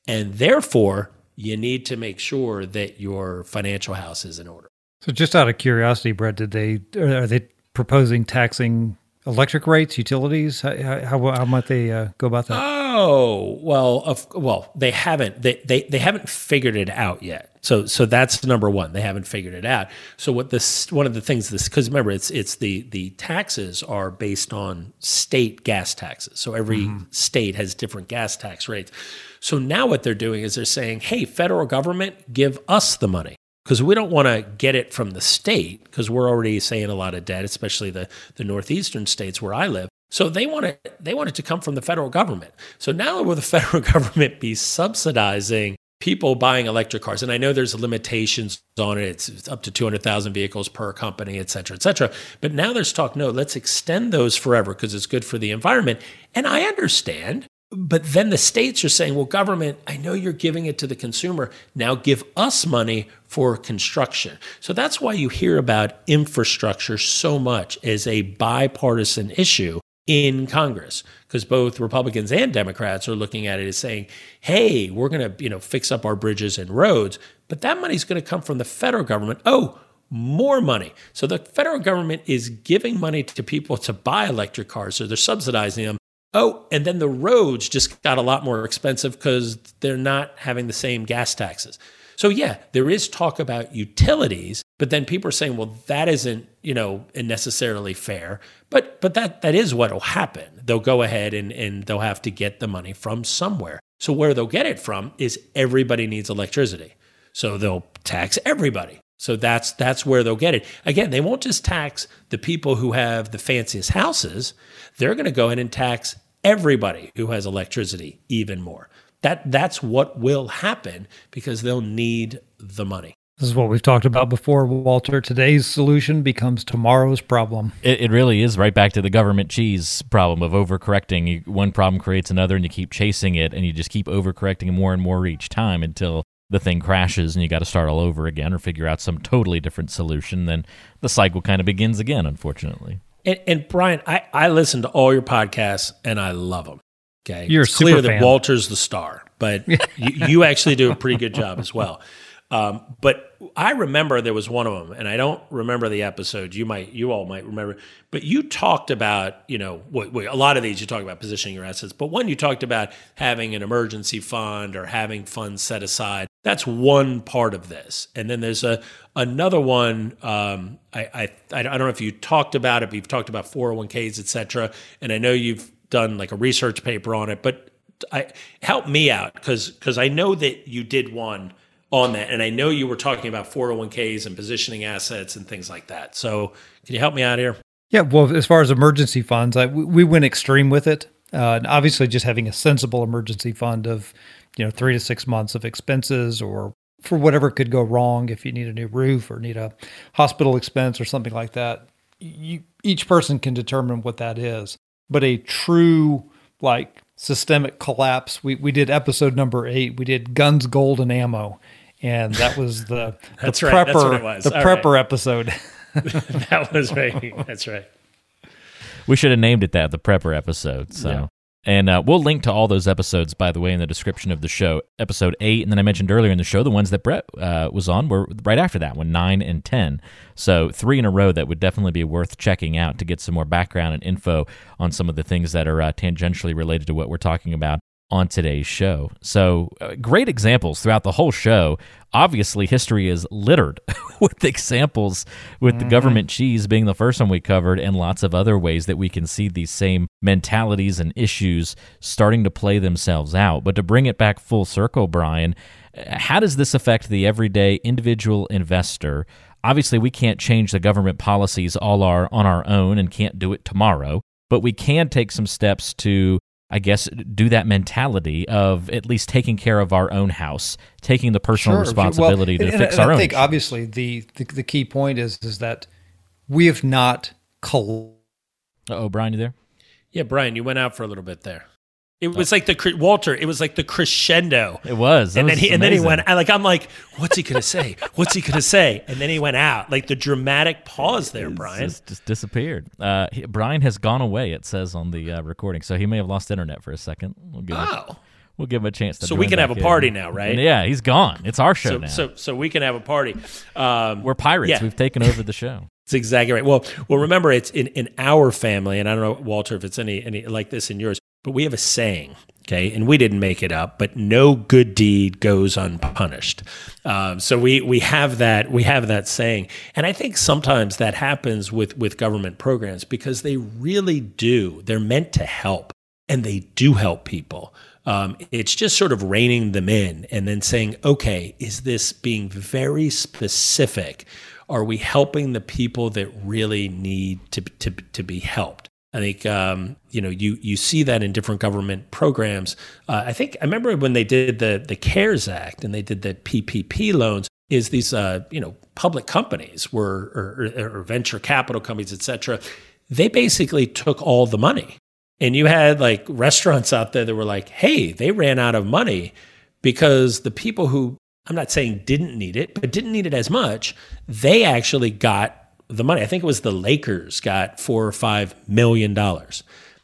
And therefore, you need to make sure that your financial house is in order. So, just out of curiosity, Brett, did they are they proposing taxing electric rates, utilities? How, how, how might they uh, go about that? Oh well, of, well they haven't they, they they haven't figured it out yet. So so that's number one. They haven't figured it out. So what this one of the things this because remember it's it's the the taxes are based on state gas taxes. So every mm-hmm. state has different gas tax rates. So now what they're doing is they're saying, hey, federal government, give us the money because we don't want to get it from the state because we're already saying a lot of debt, especially the, the northeastern states where I live. So they want it they want it to come from the federal government. So now will the federal government be subsidizing people buying electric cars? And I know there's limitations on it. It's, it's up to 200,000 vehicles per company, et cetera, et cetera. But now there's talk, no, let's extend those forever because it's good for the environment. And I understand but then the states are saying, well, government, I know you're giving it to the consumer. Now give us money for construction. So that's why you hear about infrastructure so much as a bipartisan issue in Congress because both Republicans and Democrats are looking at it as saying, "Hey, we're going to, you know, fix up our bridges and roads, but that money's going to come from the federal government." Oh, more money. So the federal government is giving money to people to buy electric cars, so they're subsidizing them Oh, and then the roads just got a lot more expensive because they're not having the same gas taxes. So yeah, there is talk about utilities, but then people are saying, well, that isn't, you know, necessarily fair. But but that that is what'll happen. They'll go ahead and, and they'll have to get the money from somewhere. So where they'll get it from is everybody needs electricity. So they'll tax everybody. So that's that's where they'll get it. Again, they won't just tax the people who have the fanciest houses. They're going to go ahead and tax everybody who has electricity even more. That that's what will happen because they'll need the money. This is what we've talked about before, Walter. Today's solution becomes tomorrow's problem. It, it really is right back to the government cheese problem of overcorrecting. You, one problem creates another, and you keep chasing it, and you just keep overcorrecting more and more each time until the thing crashes and you got to start all over again or figure out some totally different solution. Then the cycle kind of begins again, unfortunately. And, and, Brian, I, I listen to all your podcasts and I love them. Okay. You're it's clear that Walter's the star, but you, you, actually do a pretty good job as well. Um, but I remember there was one of them, and I don't remember the episode. You might, you all might remember, but you talked about, you know, a lot of these you talk about positioning your assets, but one you talked about having an emergency fund or having funds set aside. That's one part of this, and then there's a another one. Um, I, I I don't know if you talked about it, but you've talked about 401ks, et cetera, and I know you've done like a research paper on it, but I help me out because because I know that you did one on that. And I know you were talking about 401ks and positioning assets and things like that. So can you help me out here? Yeah, well, as far as emergency funds, I, we went extreme with it. Uh, and obviously, just having a sensible emergency fund of, you know, three to six months of expenses or for whatever could go wrong if you need a new roof or need a hospital expense or something like that. You, each person can determine what that is. But a true, like, systemic collapse, we, we did episode number eight. We did guns, gold, and ammo and that was the the that's prepper right. That's what it was. the All prepper right. episode. that was right. That's right. We should have named it that, the prepper episode. So. Yeah. And uh, we'll link to all those episodes, by the way, in the description of the show. Episode eight, and then I mentioned earlier in the show, the ones that Brett uh, was on were right after that one, nine and ten. So three in a row that would definitely be worth checking out to get some more background and info on some of the things that are uh, tangentially related to what we're talking about on today's show. So, uh, great examples throughout the whole show. Obviously, history is littered with examples, with mm-hmm. the government cheese being the first one we covered, and lots of other ways that we can see these same mentalities and issues starting to play themselves out. But to bring it back full circle, Brian, how does this affect the everyday individual investor? Obviously, we can't change the government policies all our on our own and can't do it tomorrow, but we can take some steps to I guess, do that mentality of at least taking care of our own house, taking the personal sure. responsibility well, to and, fix and our I own. I think obviously the, the, the key point is is that we have not. oh, Brian, you there? Yeah, Brian, you went out for a little bit there. It was like the Walter. It was like the crescendo. It was. And then he and then he went. I like I'm like, what's he gonna say? What's he gonna say? And then he went out. Like the dramatic pause there, Brian. Just, just disappeared. Uh, he, Brian has gone away. It says on the uh, recording, so he may have lost internet for a second. We'll give him, Oh, we'll give him a chance to. So we can have a in. party now, right? Yeah, he's gone. It's our show so now. so so we can have a party. Um, We're pirates. Yeah. We've taken over the show. It's exactly right. Well, well, remember it's in, in our family, and I don't know Walter if it's any any like this in yours, but we have a saying, okay, and we didn't make it up, but no good deed goes unpunished. Um, so we we have that we have that saying, and I think sometimes that happens with with government programs because they really do. They're meant to help, and they do help people. Um, it's just sort of reining them in and then saying, okay, is this being very specific? Are we helping the people that really need to, to, to be helped? I think um, you know you you see that in different government programs. Uh, I think I remember when they did the the CARES Act and they did the PPP loans. Is these uh, you know public companies were or, or, or venture capital companies, et cetera? They basically took all the money and you had like restaurants out there that were like, hey, they ran out of money because the people who, I'm not saying didn't need it, but didn't need it as much, they actually got the money. I think it was the Lakers got four or five million dollars.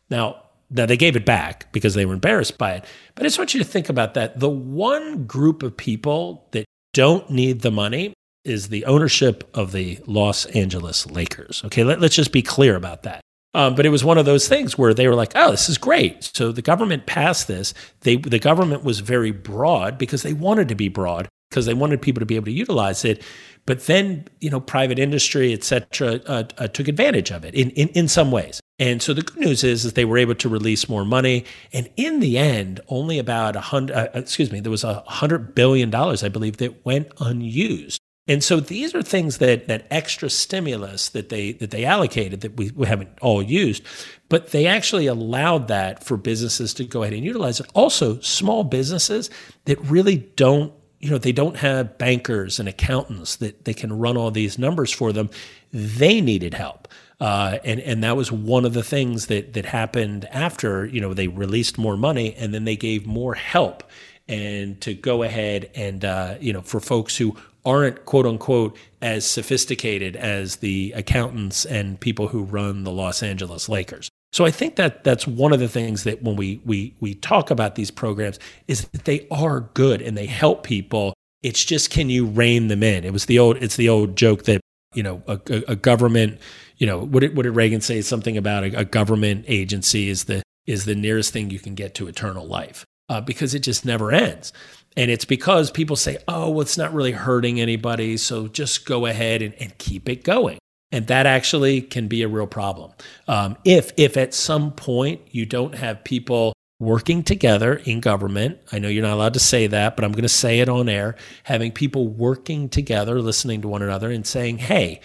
Now, now they gave it back because they were embarrassed by it. But I just want you to think about that. The one group of people that don't need the money is the ownership of the Los Angeles Lakers. Okay, Let, us just be clear about that. Um, but it was one of those things where they were like, "Oh, this is great." So the government passed this. They the government was very broad because they wanted to be broad because they wanted people to be able to utilize it. But then, you know, private industry, et cetera, uh, uh, took advantage of it in, in, in some ways. And so the good news is that they were able to release more money. And in the end, only about a hundred, uh, excuse me, there was a hundred billion dollars, I believe, that went unused. And so these are things that that extra stimulus that they that they allocated that we, we haven't all used, but they actually allowed that for businesses to go ahead and utilize it. Also, small businesses that really don't you know they don't have bankers and accountants that they can run all these numbers for them. They needed help. Uh, and and that was one of the things that that happened after you know they released more money and then they gave more help. And to go ahead and uh, you know for folks who aren't quote unquote as sophisticated as the accountants and people who run the Los Angeles Lakers. So I think that that's one of the things that when we we we talk about these programs is that they are good and they help people. It's just can you rein them in? It was the old it's the old joke that you know a, a, government you know what did what did Reagan say something about a, a government agency is the is the nearest thing you can get to eternal life uh, because it just never ends. And it's because people say, oh, well, it's not really hurting anybody. So just go ahead and, and keep it going. And that actually can be a real problem. Um, if, if at some point you don't have people working together in government, I know you're not allowed to say that, but I'm going to say it on air, having people working together, listening to one another and saying, hey,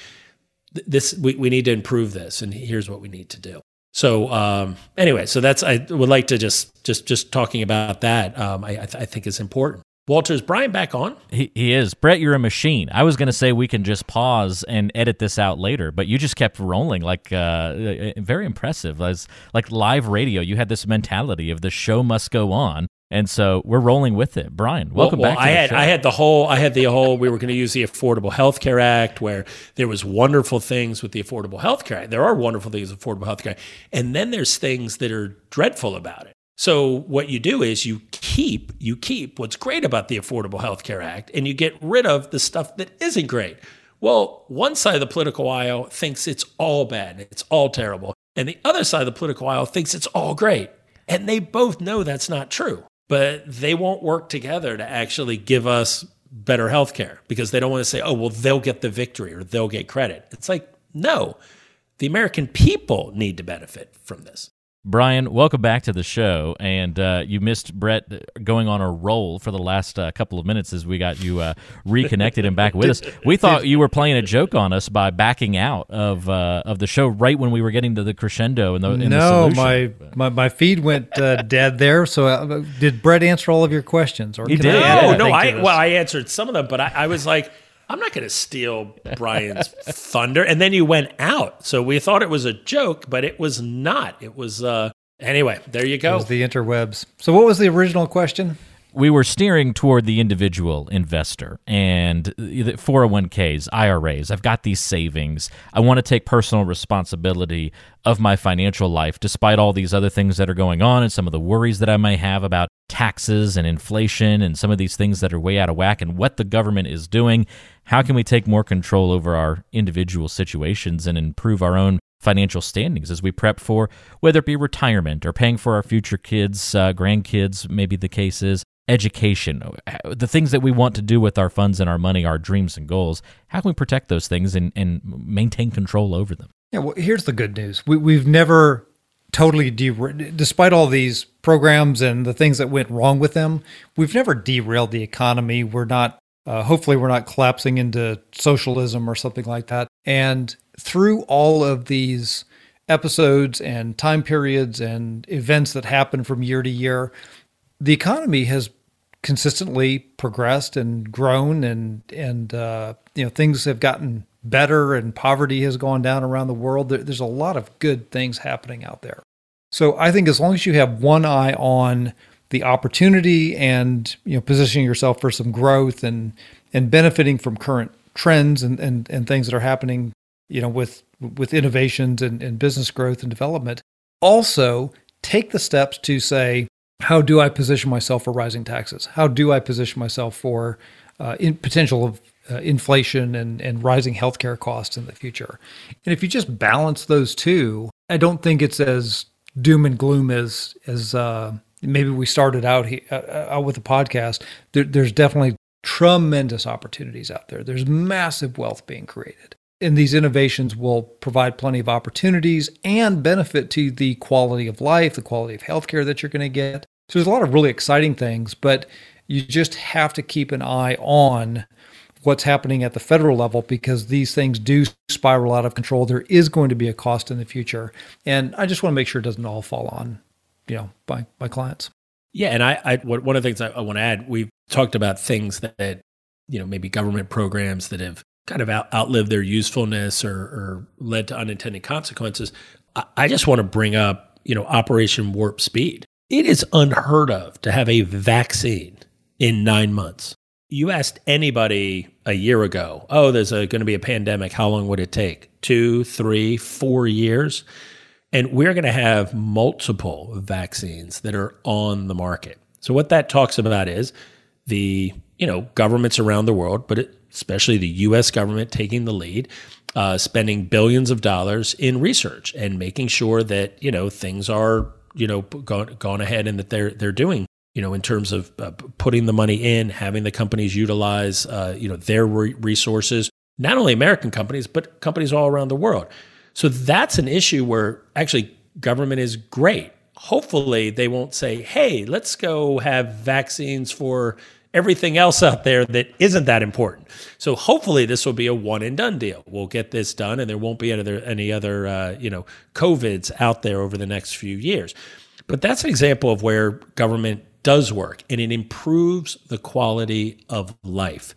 this, we, we need to improve this. And here's what we need to do. So um, anyway, so that's I would like to just just just talking about that. Um, I, I, th- I think is important. Walter, is Brian back on? He, he is. Brett, you're a machine. I was going to say we can just pause and edit this out later, but you just kept rolling like uh, very impressive. As like live radio, you had this mentality of the show must go on. And so we're rolling with it. Brian, welcome well, well, back. To I the had show. I had the whole I had the whole we were going to use the Affordable Health Care Act where there was wonderful things with the Affordable Health Care Act. There are wonderful things with Affordable Health Care, and then there's things that are dreadful about it. So what you do is you keep you keep what's great about the Affordable Health Care Act and you get rid of the stuff that isn't great. Well, one side of the political aisle thinks it's all bad, it's all terrible, and the other side of the political aisle thinks it's all great. And they both know that's not true, but they won't work together to actually give us better health care because they don't want to say, oh, well, they'll get the victory or they'll get credit. It's like, no, the American people need to benefit from this. Brian, welcome back to the show. And uh, you missed Brett going on a roll for the last uh, couple of minutes as we got you uh, reconnected and back with us. We thought you were playing a joke on us by backing out of uh, of the show right when we were getting to the crescendo and the, and no, the solution. my, my my feed went uh, dead there. So uh, did Brett answer all of your questions? Or He did. I No, no, I well, I answered some of them, but I, I was like, I'm not going to steal Brian's thunder. And then you went out, so we thought it was a joke, but it was not. It was uh, Anyway, there you go. the interwebs. So, what was the original question? We were steering toward the individual investor and 401ks, IRAs. I've got these savings. I want to take personal responsibility of my financial life, despite all these other things that are going on and some of the worries that I may have about taxes and inflation and some of these things that are way out of whack and what the government is doing. How can we take more control over our individual situations and improve our own financial standings as we prep for whether it be retirement or paying for our future kids, uh, grandkids, maybe the case is, education, the things that we want to do with our funds and our money, our dreams and goals. How can we protect those things and, and maintain control over them? Yeah, well, here's the good news. We, we've never totally despite all these programs and the things that went wrong with them, we've never derailed the economy. We're not, uh, hopefully, we're not collapsing into socialism or something like that. And through all of these episodes and time periods and events that happen from year to year, the economy has consistently progressed and grown and and uh, you know things have gotten better and poverty has gone down around the world. There, there's a lot of good things happening out there. So i think as long as you have one eye on the opportunity and you know positioning yourself for some growth and and benefiting from current trends and and, and things that are happening you know with with innovations and, and business growth and development also take the steps to say how do I position myself for rising taxes? How do I position myself for uh, in potential of uh, inflation and, and rising healthcare costs in the future? And if you just balance those two, I don't think it's as doom and gloom as as uh, maybe we started out he, uh, uh, out with the podcast. There, there's definitely tremendous opportunities out there. There's massive wealth being created. And these innovations will provide plenty of opportunities and benefit to the quality of life, the quality of healthcare that you're going to get. So there's a lot of really exciting things, but you just have to keep an eye on what's happening at the federal level because these things do spiral out of control. There is going to be a cost in the future. And I just want to make sure it doesn't all fall on, you know, by my clients. Yeah. And I, I one of the things I, I want to add, we've talked about things that, you know, maybe government programs that have kind of out, outlived their usefulness or, or led to unintended consequences. I, I just want to bring up, you know, Operation Warp Speed. It is unheard of to have a vaccine in nine months. You asked anybody a year ago, oh, there's going to be a pandemic. How long would it take? Two, three, four years? And we're going to have multiple vaccines that are on the market. So what that talks about is the you know governments around the world, but especially the U.S. government taking the lead, uh, spending billions of dollars in research and making sure that you know things are you know gone gone ahead and that they're they're doing you know in terms of uh, putting the money in having the companies utilize uh, you know their re- resources not only american companies but companies all around the world. So that's an issue where actually government is great. Hopefully they won't say hey let's go have vaccines for everything else out there that isn't that important. So hopefully this will be a one and done deal. We'll get this done, and there won't be any other, any other uh, you know covids out there over the next few years. But that's an example of where government does work, and it improves the quality of life.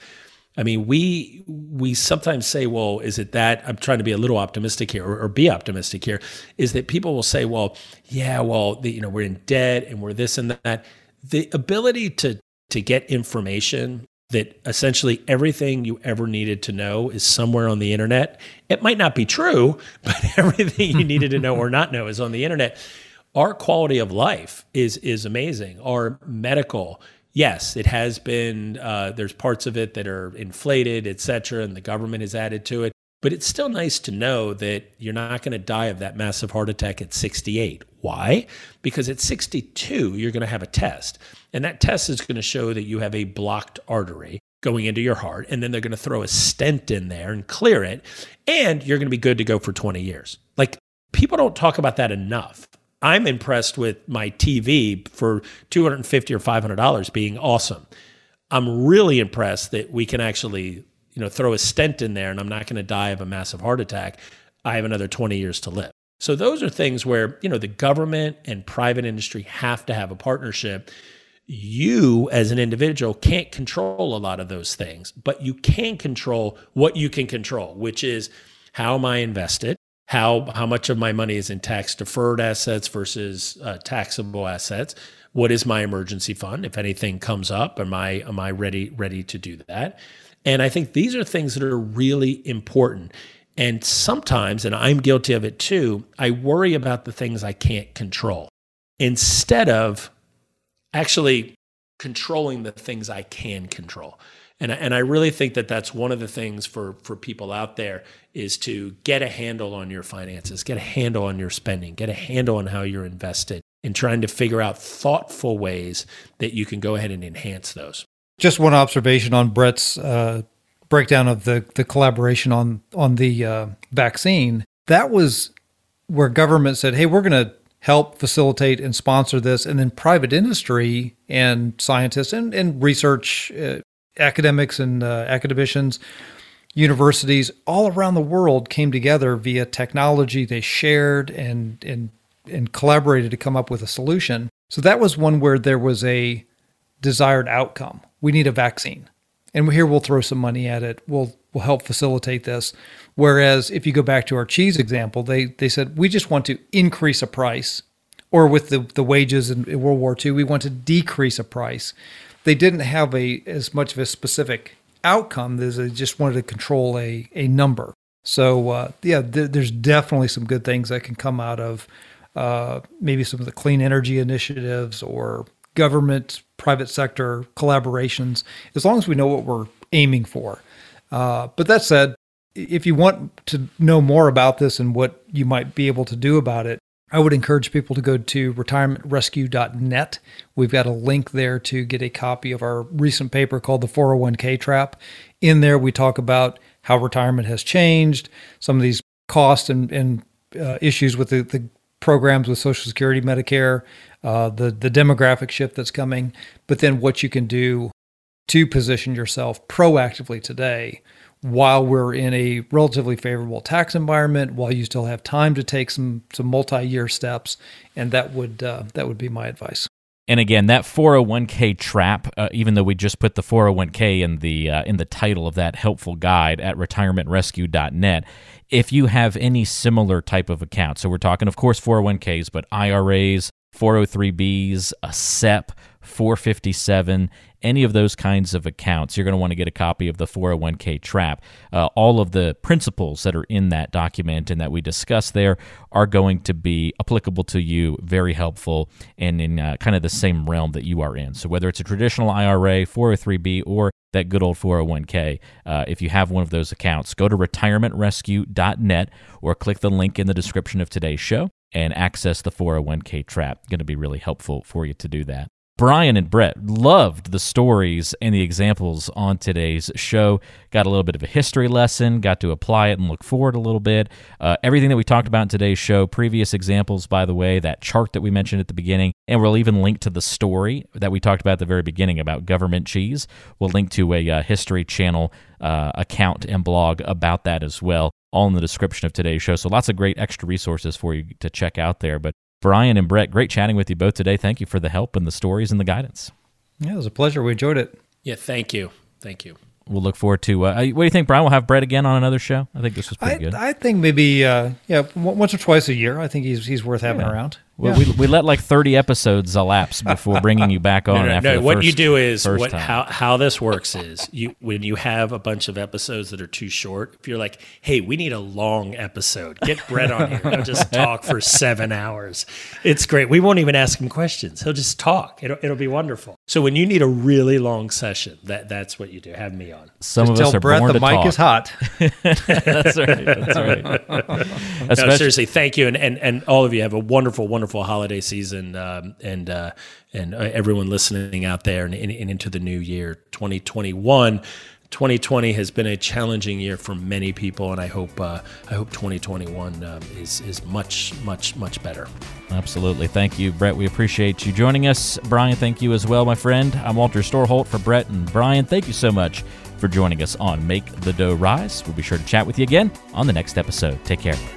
I mean, we we sometimes say, "Well, is it that?" I'm trying to be a little optimistic here, or, or be optimistic here. Is that people will say, "Well, yeah, well, the, you know, we're in debt and we're this and that." The ability to to get information that essentially everything you ever needed to know is somewhere on the internet. It might not be true, but everything you needed to know or not know is on the internet. Our quality of life is is amazing. Our medical, yes, it has been. Uh, there's parts of it that are inflated, et cetera, and the government has added to it. But it's still nice to know that you're not going to die of that massive heart attack at 68. Why? Because at 62, you're going to have a test. And that test is going to show that you have a blocked artery going into your heart. And then they're going to throw a stent in there and clear it. And you're going to be good to go for 20 years. Like people don't talk about that enough. I'm impressed with my TV for 250 or $500 being awesome. I'm really impressed that we can actually you know, throw a stent in there and I'm not going to die of a massive heart attack. I have another 20 years to live. So those are things where, you know, the government and private industry have to have a partnership. You as an individual can't control a lot of those things, but you can control what you can control, which is how am I invested? how how much of my money is in tax deferred assets versus uh, taxable assets? What is my emergency fund? If anything comes up am i am i ready ready to do that? And i think these are things that are really important. And sometimes and i'm guilty of it too i worry about the things i can't control. Instead of actually controlling the things i can control and, and I really think that that's one of the things for, for people out there is to get a handle on your finances, get a handle on your spending, get a handle on how you're invested, and trying to figure out thoughtful ways that you can go ahead and enhance those. Just one observation on Brett's uh, breakdown of the, the collaboration on, on the uh, vaccine. That was where government said, hey, we're going to help facilitate and sponsor this. And then private industry and scientists and, and research uh, academics and uh, academicians, universities all around the world came together via technology. They shared and and and collaborated to come up with a solution. So that was one where there was a desired outcome. We need a vaccine. And here we'll throw some money at it. We'll we'll help facilitate this. Whereas if you go back to our cheese example, they they said we just want to increase a price. Or with the, the wages in, in World War II, we want to decrease a price they didn't have a as much of a specific outcome as they just wanted to control a a number. So uh, yeah, th- there's definitely some good things that can come out of uh, maybe some of the clean energy initiatives or government private sector collaborations, as long as we know what we're aiming for. Uh, but that said, if you want to know more about this and what you might be able to do about it, I would encourage people to go to retirementrescue.net. We've got a link there to get a copy of our recent paper called The 401k Trap. In there, we talk about how retirement has changed, some of these costs and, and uh, issues with the, the, programs with Social Security, Medicare, uh, the, the demographic shift that's coming, but then what you can do to position yourself proactively today while we're in a relatively favorable tax environment, while you still have time to take some some multi-year steps, and that would uh, that would be my advice. And again, that 401k trap, uh, even though we just put the 401k in the uh, in the title of that helpful guide at retirementrescue.net, if you have any similar type of account, so we're talking, of course, 401ks, but IRAs, 403bs, a SEP, 457, any of those kinds of accounts, you're going to want to get a copy of the 401k trap. Uh, all of the principles that are in that document and that we discuss there are going to be applicable to you, very helpful, and in uh, kind of the same realm that you are in. So, whether it's a traditional IRA, 403b, or that good old 401k, uh, if you have one of those accounts, go to retirementrescue.net or click the link in the description of today's show and access the 401k trap. Going to be really helpful for you to do that. Brian and Brett loved the stories and the examples on today's show. Got a little bit of a history lesson, got to apply it and look forward a little bit. Uh, everything that we talked about in today's show, previous examples, by the way, that chart that we mentioned at the beginning, and we'll even link to the story that we talked about at the very beginning about government cheese. We'll link to a uh, History Channel uh, account and blog about that as well all in the description of today's show. So lots of great extra resources for you to check out there. But Brian and Brett, great chatting with you both today. Thank you for the help and the stories and the guidance. Yeah, it was a pleasure. We enjoyed it. Yeah, thank you. Thank you we'll look forward to. Uh, what do you think, Brian? We'll have Brett again on another show. I think this was pretty I, good. I think maybe uh, yeah, once or twice a year. I think he's he's worth having yeah. around. Well, yeah. we, we let like thirty episodes elapse before bringing you back on. no, no, after no. what first, you do is what, how how this works is you when you have a bunch of episodes that are too short. If you're like, hey, we need a long episode, get Brett on here. He'll just talk for seven hours. It's great. We won't even ask him questions. He'll just talk. It'll it'll be wonderful. So when you need a really long session, that that's what you do. Have me on. Some just of us are Brett born the to mic talk. is hot. that's right. That's right. no, seriously, thank you, and, and and all of you have a wonderful, wonderful holiday season, um, and uh, and uh, everyone listening out there, and, and, and into the new year, 2021. 2020 has been a challenging year for many people, and I hope uh, I hope 2021 um, is is much much much better. Absolutely, thank you, Brett. We appreciate you joining us, Brian. Thank you as well, my friend. I'm Walter Storholt for Brett and Brian. Thank you so much for joining us on Make the Dough Rise. We'll be sure to chat with you again on the next episode. Take care.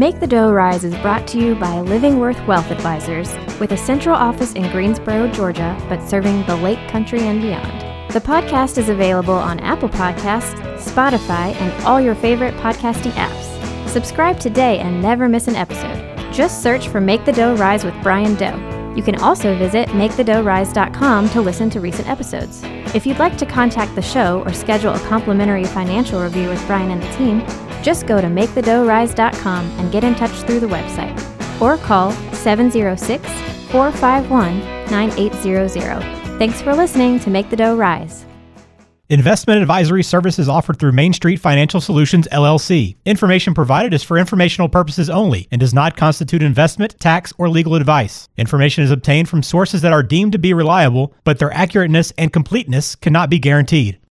Make the Dough Rise is brought to you by Living Worth Wealth Advisors, with a central office in Greensboro, Georgia, but serving the Lake Country and beyond. The podcast is available on Apple Podcasts, Spotify, and all your favorite podcasting apps. Subscribe today and never miss an episode. Just search for Make the Dough Rise with Brian Doe. You can also visit MakeTheDoughRise.com to listen to recent episodes. If you'd like to contact the show or schedule a complimentary financial review with Brian and the team, just go to MakeTheDoughRise.com and get in touch through the website. Or call 706 451 9800. Thanks for listening to Make the Dough Rise. Investment advisory services offered through Main Street Financial Solutions LLC. Information provided is for informational purposes only and does not constitute investment, tax, or legal advice. Information is obtained from sources that are deemed to be reliable, but their accurateness and completeness cannot be guaranteed.